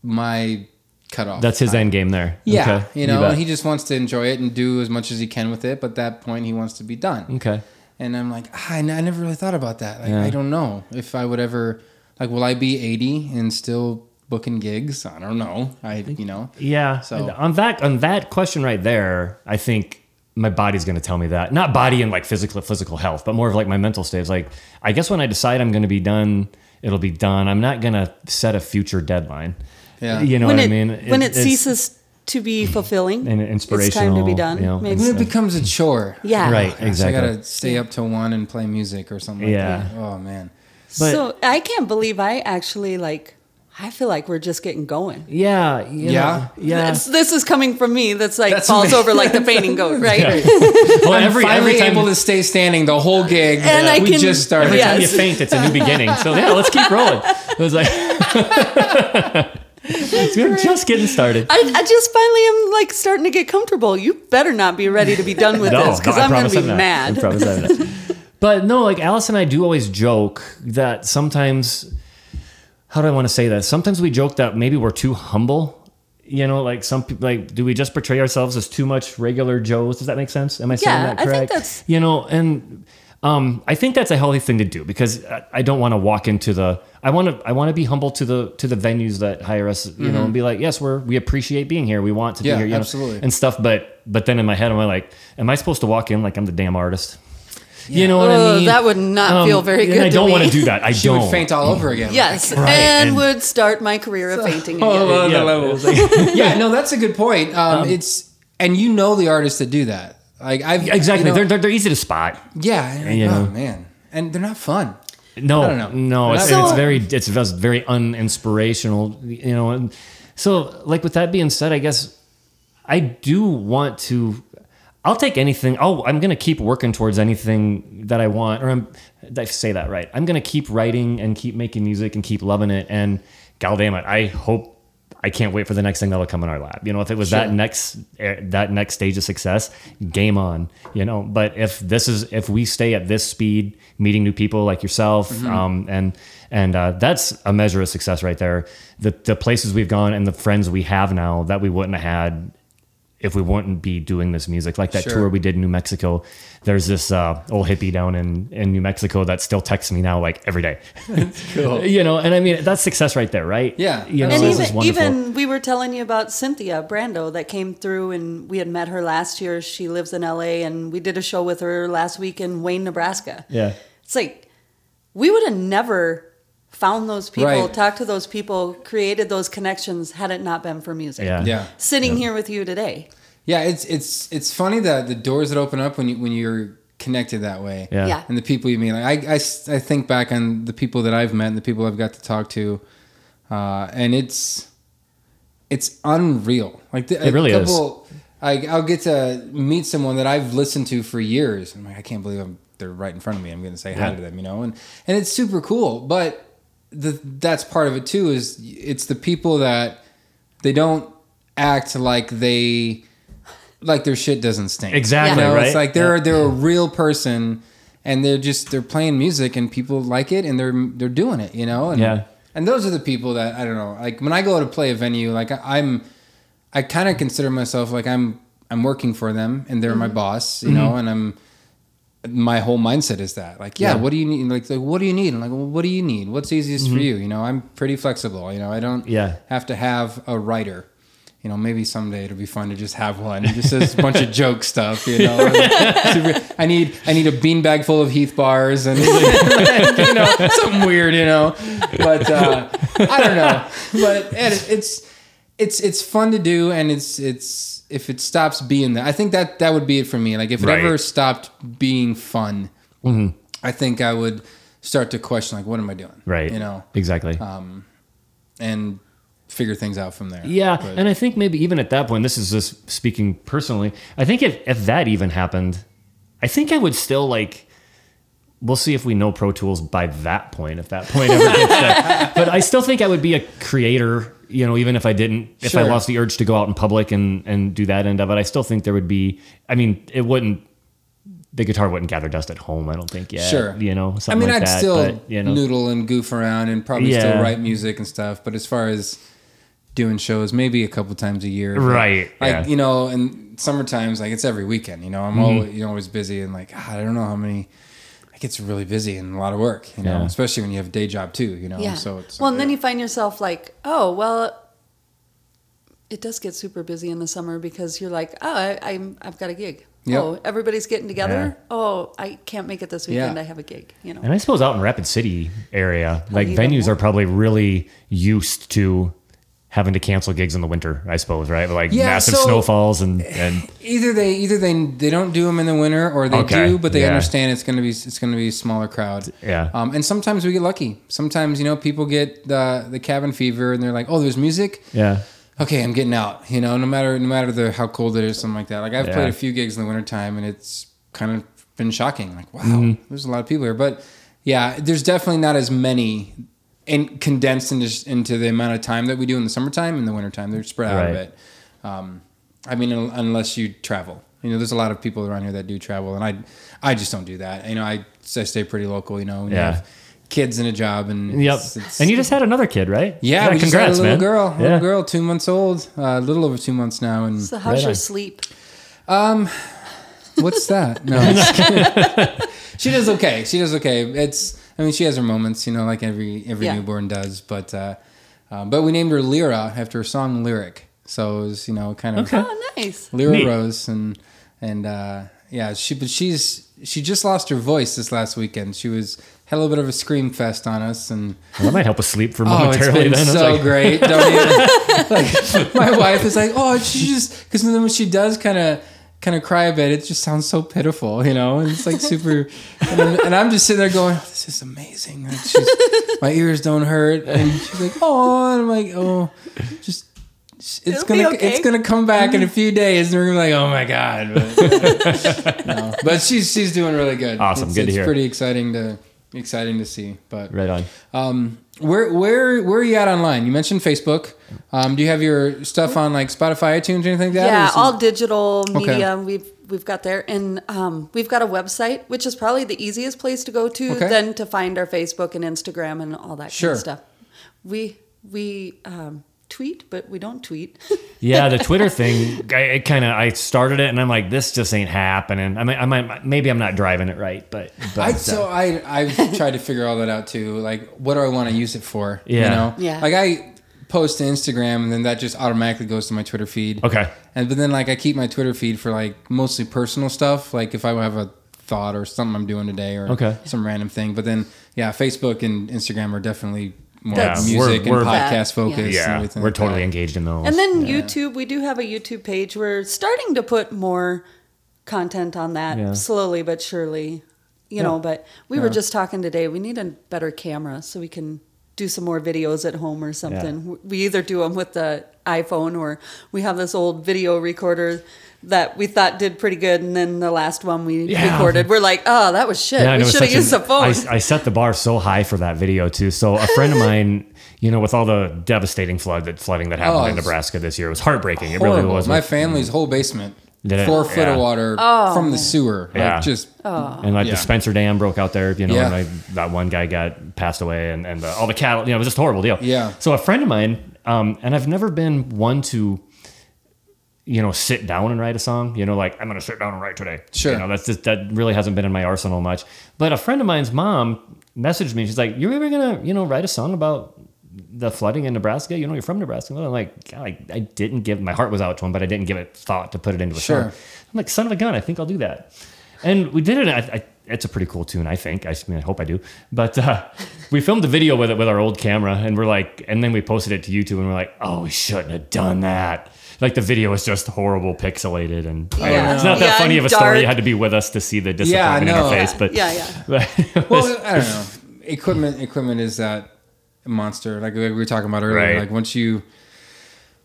my cutoff. That's his time. end game there. Yeah, Okay. you know, bet. and he just wants to enjoy it and do as much as he can with it. But at that point, he wants to be done. okay. And I'm like, ah, I, n- I never really thought about that. Like, Yeah. I don't know if I would ever, like, will I be 80 and still booking gigs? I don't know. I, you know, Yeah. So- And on that on that question right there, I think my body's going to tell me that. Not body and like physical physical health, but more of like my mental state. It's like I guess when I decide I'm going to be done, it'll be done. I'm not going to set a future deadline. Yeah. You know when what it I mean? when it ceases to be fulfilling And inspirational. it's time to be done. you know, maybe. when it becomes a chore. yeah. Right. Gosh, Exactly. I gotta stay up till one and play music or something. Yeah. Like that. Oh man. But- so I can't believe I actually like. I feel like we're just getting going. Yeah. Yeah? know, yeah. This, this is coming from me. That's like That's falls amazing. over like the fainting goat, right? Well, I'm every finally every time able to stay standing the whole gig. And I we can- just started. every time you faint, it's a new beginning. So yeah, let's keep rolling. It was like we're just getting started. I, I just finally am like starting to get comfortable. You better not be ready to be done with this because I I'm going to be not. mad. I promise I'm not. But no, like Alice and I do always joke that sometimes, how do I want to say that? Sometimes we joke that maybe we're too humble. You know, like some people, like, do we just portray ourselves as too much regular Joes? Does that make sense? Am I saying Yeah, that I think correct? that's- you know, and um, I think that's a healthy thing to do because I, I don't want to walk into the. I want to. I want to be humble to the to the venues that hire us. You know, and be like, yes, we're we appreciate being here. We want to Yeah, be here. You know, absolutely. and stuff. But but then in my head, I'm like, am I supposed to walk in like I'm the damn artist? You know what I Ugh, mean? that would not feel very and good I to don't want to do that. I She don't. would faint all over again. Yes, Right, and, and- would start my career of fainting Oh, again. the Yeah, levels. it was like- yeah, no, that's a good point. Um, it's and you know the artists that do that. Like I've exactly. you know- they're, they're they're easy to spot. yeah, and you oh know. man, and they're not fun. No, I don't know. no, it's, So- it's very it's just very uninspirational, you know. And so, like with that being said, I guess I do want to. I'll take anything. Oh, I'm gonna keep working towards anything that I want, or I'm. I say that right? I'm gonna keep writing and keep making music and keep loving it. And god damn it, I hope. I can't wait for the next thing that'll come in our lap. You know, if it was that next eh, that next stage of success, game on. You know, but if this is if we stay at this speed, meeting new people like yourself, Mm-hmm. um, and and uh, that's a measure of success right there. The the places we've gone and the friends we have now that we wouldn't have had if we wouldn't be doing this music. Like that Sure. tour we did in New Mexico. There's this uh, old hippie down in in New Mexico that still texts me now like every day. Cool. you know, and I mean that's success right there, right? Yeah, you know, And this is even, wonderful. even we were telling you about Cynthia Brando that came through, and we had met her last year. She lives in LA, and we did a show with her last week in Wayne, Nebraska. yeah. It's like we would have never found those people, Right. talked to those people, created those connections had it not been for music. Yeah. Yeah, Sitting here with you today. yeah. It's it's it's funny that the doors that open up when you when you're connected that way. Yeah. Yeah. and the people you meet. Like I, I s- I think back on the people that I've met and the people I've got to talk to, uh, and it's it's unreal. Like the, It really a is. I, I'll get to meet someone that I've listened to for years. I'm like, I can't believe I'm, they're right in front of me. I'm going to say hi to them, you know, and and it's super cool. But the that's part of it too. Is it's the people that they don't act like they like their shit doesn't stink. Exactly, You know, right? It's like they're Yeah. they're a real person, and they're just they're playing music, and people like it, and they're they're doing it. You know, and Yeah. and those are the people that I don't know. Like when I go to play a venue, like I, I'm, I kind of consider myself like I'm I'm working for them, and they're my mm-hmm. boss. You know, mm-hmm. and I'm. My whole mindset is that, like, yeah, Yeah. what do you need? Like, like, what do you need? I'm like, well, what do you need? What's easiest for you? You know, I'm pretty flexible. You know, I don't Yeah. have to have a rider. You know, maybe someday it'll be fun to just have one. It just says a bunch of joke stuff. You know, Super- I need I need a beanbag full of Heath bars and you know something weird. You know, but uh, I don't know. But it, it's it's it's fun to do, and it's it's if it stops being that, I think that that would be it for me. Like if it Right. Mm-hmm. ever stopped being fun, I think I would start to question like, what am I doing? Right. You know, Exactly. and figure things out from there. Yeah, But- and I think maybe even at that point, this is just speaking personally. I think if if that even happened, I think I would still like. We'll see if we know Pro Tools by that point. If that point ever gets there, but I still think I would be a creator. You know, even if I didn't, if I lost the urge to go out in public and and do that end of it, I still think there would be. I mean, it wouldn't. The guitar wouldn't gather dust at home. I don't think yet. Sure. You know, I mean, like I'd that. still but, you know, noodle and goof around and probably Yeah. still write music and stuff. But as far as doing shows maybe a couple times a year. Right, Like yeah. you know, and summer times like it's every weekend. You know, I'm mm-hmm. always you know always busy and like God, I don't know how many. It gets really busy and a lot of work. You know, Yeah. especially when you have a day job too. You know, Yeah. so it's well, and then you find yourself like, oh, well, it does get super busy in the summer because you're like, oh, I, I'm I've got a gig. Yep. Oh, everybody's getting together. Yeah. Oh, I can't make it this weekend. Yeah. I have a gig. You know. And I suppose out in Rapid City area, oh, like venues are probably really used to having to cancel gigs in the winter. I suppose, right? Like Yeah, massive so- snowfalls and and either they either they they don't do them in the winter or they Okay, do, but they yeah. understand it's gonna be it's gonna be a smaller crowd. Yeah. Um, and sometimes we get lucky. Sometimes you know people get the the cabin fever and they're like, oh, there's music. yeah, okay, I'm getting out. You know, no matter no matter the how cold it is, something like that. Like I've Yeah. played a few gigs in the wintertime and it's kind of been shocking. Like, wow, Mm-hmm. there's a lot of people here. But yeah, there's definitely not as many and condensed into into the amount of time that we do in the summertime and the wintertime. They're spread out a bit. Um, I mean, unless you travel. You know, there's a lot of people around here that do travel, and I, I just don't do that. You know, I, I stay pretty local. You know, when you Yeah. have kids and a job, and yep. it's- it's- and you just had another kid, right? yeah, we just had a little man. girl, Yeah. little girl, two months old, uh, a little over two months now, and So how's Right your on. sleep? What's that? No, I'm just kidding. she does okay. She does okay. It's I mean she has her moments, you know, like every every Yeah. newborn does. But uh, um, but we named her Lyra after a song lyric, so it was you know kind of Okay. Oh, nice. Lyra Neat. Rose and and uh, yeah she but she's she just lost her voice this last weekend. She was had a little bit of a scream fest on us and. Well, that might help us sleep for Oh, it's momentarily. been then It's so like- great. Don't even, like, my wife is like, oh, she just because then when she does kind of kind of cry a bit, it just sounds so pitiful, you know. And it's like super, and I'm, and I'm just sitting there going, oh, this is amazing. Like she's, my ears don't hurt, and she's like, oh, and I'm like, oh, just. It's It'll gonna okay. it's gonna come back in a few days, and we're gonna be like, oh my god! But, no. but she's she's doing really good. Awesome. It's, Good to hear. pretty exciting to exciting to see. But Right on. um, where where where are you at online? You mentioned Facebook. Um, do you have your stuff on like Spotify, iTunes, or anything like that? Yeah, is it- all digital Okay. media we've we've got there, and um, we've got a website, which is probably the easiest place to go to Okay. than to find our Facebook and Instagram and all that Sure. kind of stuff. We we um, tweet, but we don't tweet. Yeah, the Twitter thing, I it kind of I started it and I'm like, this just ain't happening. I mean, I might maybe I'm not driving it right, but, but I uh, so I I've tried to figure all that out too. Like, what do I want to use it for? You Yeah. know, Yeah. Like I post to Instagram, and then that just automatically goes to my Twitter feed. okay, And but then like I keep my Twitter feed for like mostly personal stuff. Like if I have a thought or something I'm doing today or Okay. some random thing. But then yeah, Facebook and Instagram are definitely more That's- music We're- and we're- podcast focused. and yeah, everything we're like totally that. engaged in those. And then YouTube, we do have a YouTube page. We're starting to put more content on that Yeah. slowly but surely, you know. But we were just talking today. We need a better camera so we can do some more videos at home or something. We either do them with the iPhone or we have this old video recorder that we thought did pretty good, and then the last one we Yeah. recorded, we're like, oh, that was shit. Yeah, we should have used an- the phone. I, I set the bar so high for that video too. So a friend of mine, you know, with all the devastating flood that flooding that happened Oh, in Nebraska this year, it was heartbreaking. It really was. My family's whole basement, Did it? four foot Yeah. of water Oh. from the sewer. Yeah. Like just and like Yeah. the Spencer Dam broke out there, you know, Yeah. and like, that one guy got passed away, and, and the, all the cattle, you know, it was just a horrible deal. Yeah. So a friend of mine, um, and I've never been one to, you know, sit down and write a song. You know, like I'm gonna sit down and write today. Sure. You know, that's just that really hasn't been in my arsenal much. But a friend of mine's mom messaged me. She's like, "You're ever gonna, you know, write a song about the flooding in Nebraska? You know, you're from Nebraska." I'm like, God, I, I didn't give my heart was out to him, but I didn't give it thought to put it into a Sure. song. I'm like, son of a gun, I think I'll do that. And we did it. I, I, it's a pretty cool tune, I think. I, mean, I hope I do. But uh, we filmed the video with it with our old camera, and we're like, and then we posted it to YouTube, and we're like, oh, we shouldn't have done that. Like the video is just horrible, pixelated, and I don't know. Yeah. it's not that Yeah, funny of a dark. story. You had to be with us to see the disappointment in no. our face. But yeah, yeah. but well, I don't know. Equipment, equipment is that monster. Like we were talking about earlier. Right. Like once you,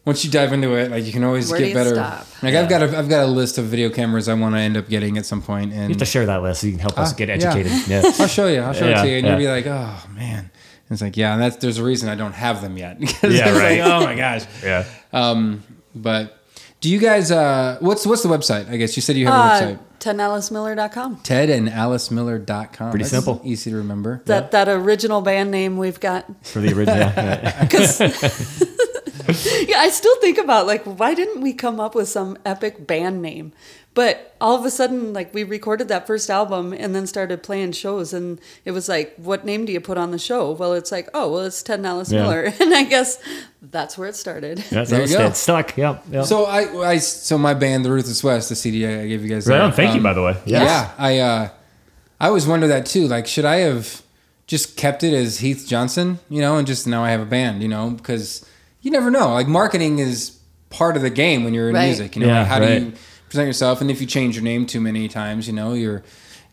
once you dive into it, like you can always Where do get you better. stop? Like I've got a, I've got a list of video cameras I want to end up getting at some point, and you have to share that list so you can help us Ah, get educated. Yeah. I'll show you. I'll show it to you, and yeah. you'll be like, "Oh man!" And it's like, "Yeah." And that's there's a reason I don't have them yet because Yeah, right. like, "Oh my gosh!" yeah. Um, but do you guys? Uh, what's what's the website? I guess you said you have a Uh, website. TedAliceMiller.com. Ted and Alice AliceMiller.com. Pretty That's simple. easy to remember. That that original band name we've got. For the original. Yeah. Because yeah, I still think about like why didn't we come up with some epic band name? But all of a sudden, like we recorded that first album and then started playing shows, and it was like, what name do you put on the show? Well, it's like, oh, well, it's Ted and Alice Yeah. Miller, and I guess that's where it started. That's There how it you go. stayed stuck. Yep. yep. So I, I, so my band, the Ruthless West, the CD I gave you guys. right there, on. Thank you, um, by the way. Yeah, I, uh, I always wonder that too. Like, should I have just kept it as Heath Johnson, you know, and just now I have a band, you know, because you never know. Like, marketing is part of the game when you're in Right. music. You know, Yeah, like, how right. do you present yourself? And if you change your name too many times, you know, you're,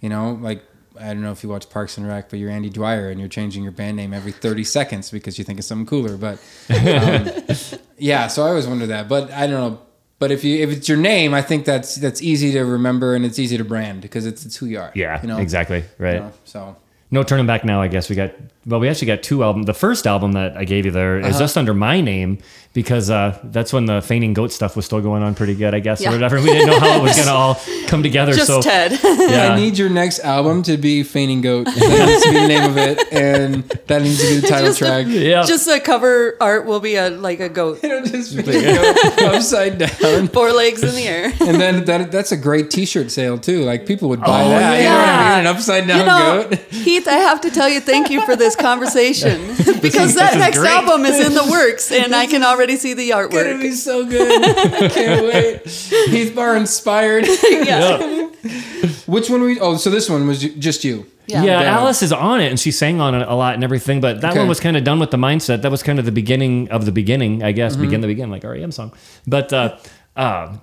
you know, like. I don't know if you watch Parks and Rec, but you're Andy Dwyer and you're changing your band name every 30 seconds because you think it's something cooler. But um, yeah, so I always wonder that. But I don't know. But if you if it's your name, I think that's that's easy to remember and it's easy to brand because it's it's who you are. Yeah. you know Exactly. Right. You know, so No turning back now. I guess we got. Well, we actually got two albums. The first album that I gave you there is Uh-huh. just under my name because uh, that's when the fainting goat stuff was still going on pretty good. I guess Yeah. or whatever. We didn't know how it was gonna all come together. Just so Ted. yeah. I need your next album to be Fainting Goat. That needs to be the name of it, and that needs to be the title Just a- track. yeah. Just the cover art will be a like a goat, It'll just be goat upside down. four legs in the air. And then that that's a great T-shirt sale too. Like people would buy Oh, that. You know I yeah. mean? An upside down You know, goat. Heath, I have to tell you, thank you for this conversation because that next great. album is in the works, and I can already see the Gonna artwork. be so good. I can't wait. Heath Bar inspired. Yeah. Which one were you? Oh, so this one was just you. Yeah, Yeah. Alice is on it and she sang on it a lot and everything, but that Okay. one was kind of done with the mindset. That was kind of the beginning of the beginning, I guess. Mm-hmm. Begin the begin, like REM song. But uh, uh,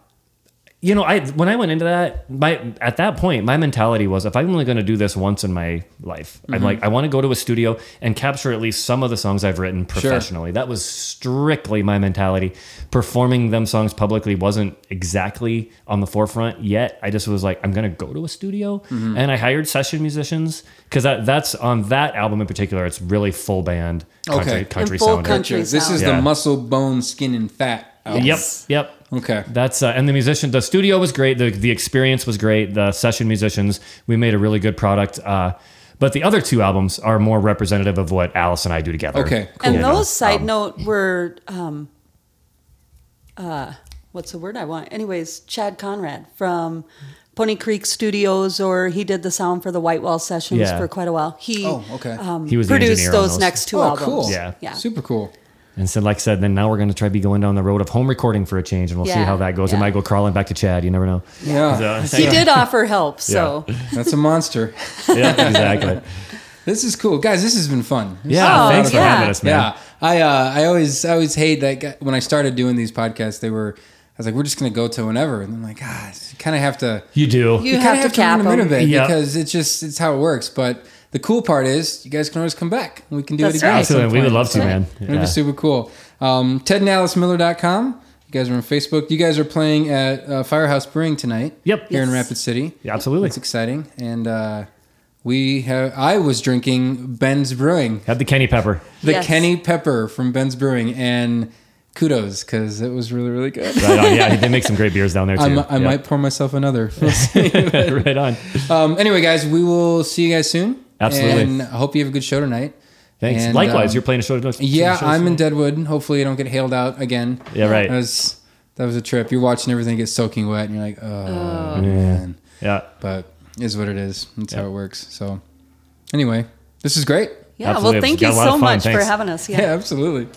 you know, I when I went into that, my at that point, my mentality was if I'm only going to do this once in my life, Mm-hmm. I'm like I want to go to a studio and capture at least some of the songs I've written professionally. That was strictly my mentality. Performing them songs publicly wasn't exactly on the forefront yet. I just was like, I'm going to go to a studio, Mm-hmm. and I hired session musicians because that, that's on that album in particular. It's really full band country Okay. country And full sounder. country. This is Yeah. the muscle, bone, skin, and fat. album. Yep, yep. Okay. That's uh, and the musician, the studio was great. The the experience was great. The session musicians, we made a really good product. Uh, but the other two albums are more representative of what Alice and I do together. Okay, cool. And You know, those, side um, note, were um, uh, what's the word I want? Anyways, Chad Conrad from Pony Creek Studios, or he did the sound for the White Wall sessions Yeah. for quite a while. He Oh, okay. um, He was produced those, those. next two oh, albums. cool. Yeah. yeah. Super cool. And so, like I said, then now we're going to try to be going down the road of home recording for a change, and we'll see how that goes. It yeah. might go crawling back to Chad. You never know. Yeah. So- He did offer help, so That's a monster. yeah, exactly. This is cool, guys. This has been fun. This Yeah, Oh, thanks for yeah. having us, man. Yeah, I uh, I always I always hate that when I started doing these podcasts. They were I was like, we're just gonna go to whenever, and I'm like, ah, you kind of have to. You do. You kinda have to cap run them in a them. bit Yeah. because it's just it's how it works. But the cool part is you guys can always come back. and We can do That's it again. right. Absolutely, we would love to, So, man. It'd be super cool. Um, TedandAliceMiller.com. You guys are on Facebook. You guys are playing at uh, Firehouse Brewing tonight. Yep. Here in Yes. Rapid City. Yeah, absolutely. It's exciting. And uh, we have. I was drinking Ben's Brewing, Had the Kenny Pepper. the Yes. Kenny Pepper from Ben's Brewing, and kudos because it was really really good. Right on. Yeah, they make some great beers down there too. I, mi- I Yeah. might pour myself another. right on. um, anyway, guys, we will see you guys soon. Absolutely. And I hope you have a good show tonight. Thanks. And, Likewise, um, you're playing a show. tonight- Yeah, show I'm in? Deadwood. Hopefully, I don't get hailed out again. Yeah, right. That was that was a trip. You're watching everything get soaking wet, and you're like, oh, man. Yeah. But is what it is. That's Yeah. how it works. So, anyway, this is great. yeah. Absolutely. Well, thank you so of fun. much for having us. Yeah, Yeah. absolutely.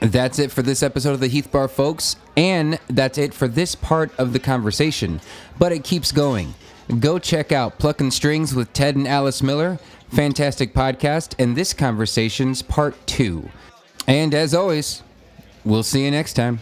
That's it for this episode of the Heath Bar, folks. And that's it for this part of the conversation. But it keeps going. Go check out Plucking Strings with Ted and Alice Miller. Fantastic podcast. And this conversation's part two. And as always, we'll see you next time.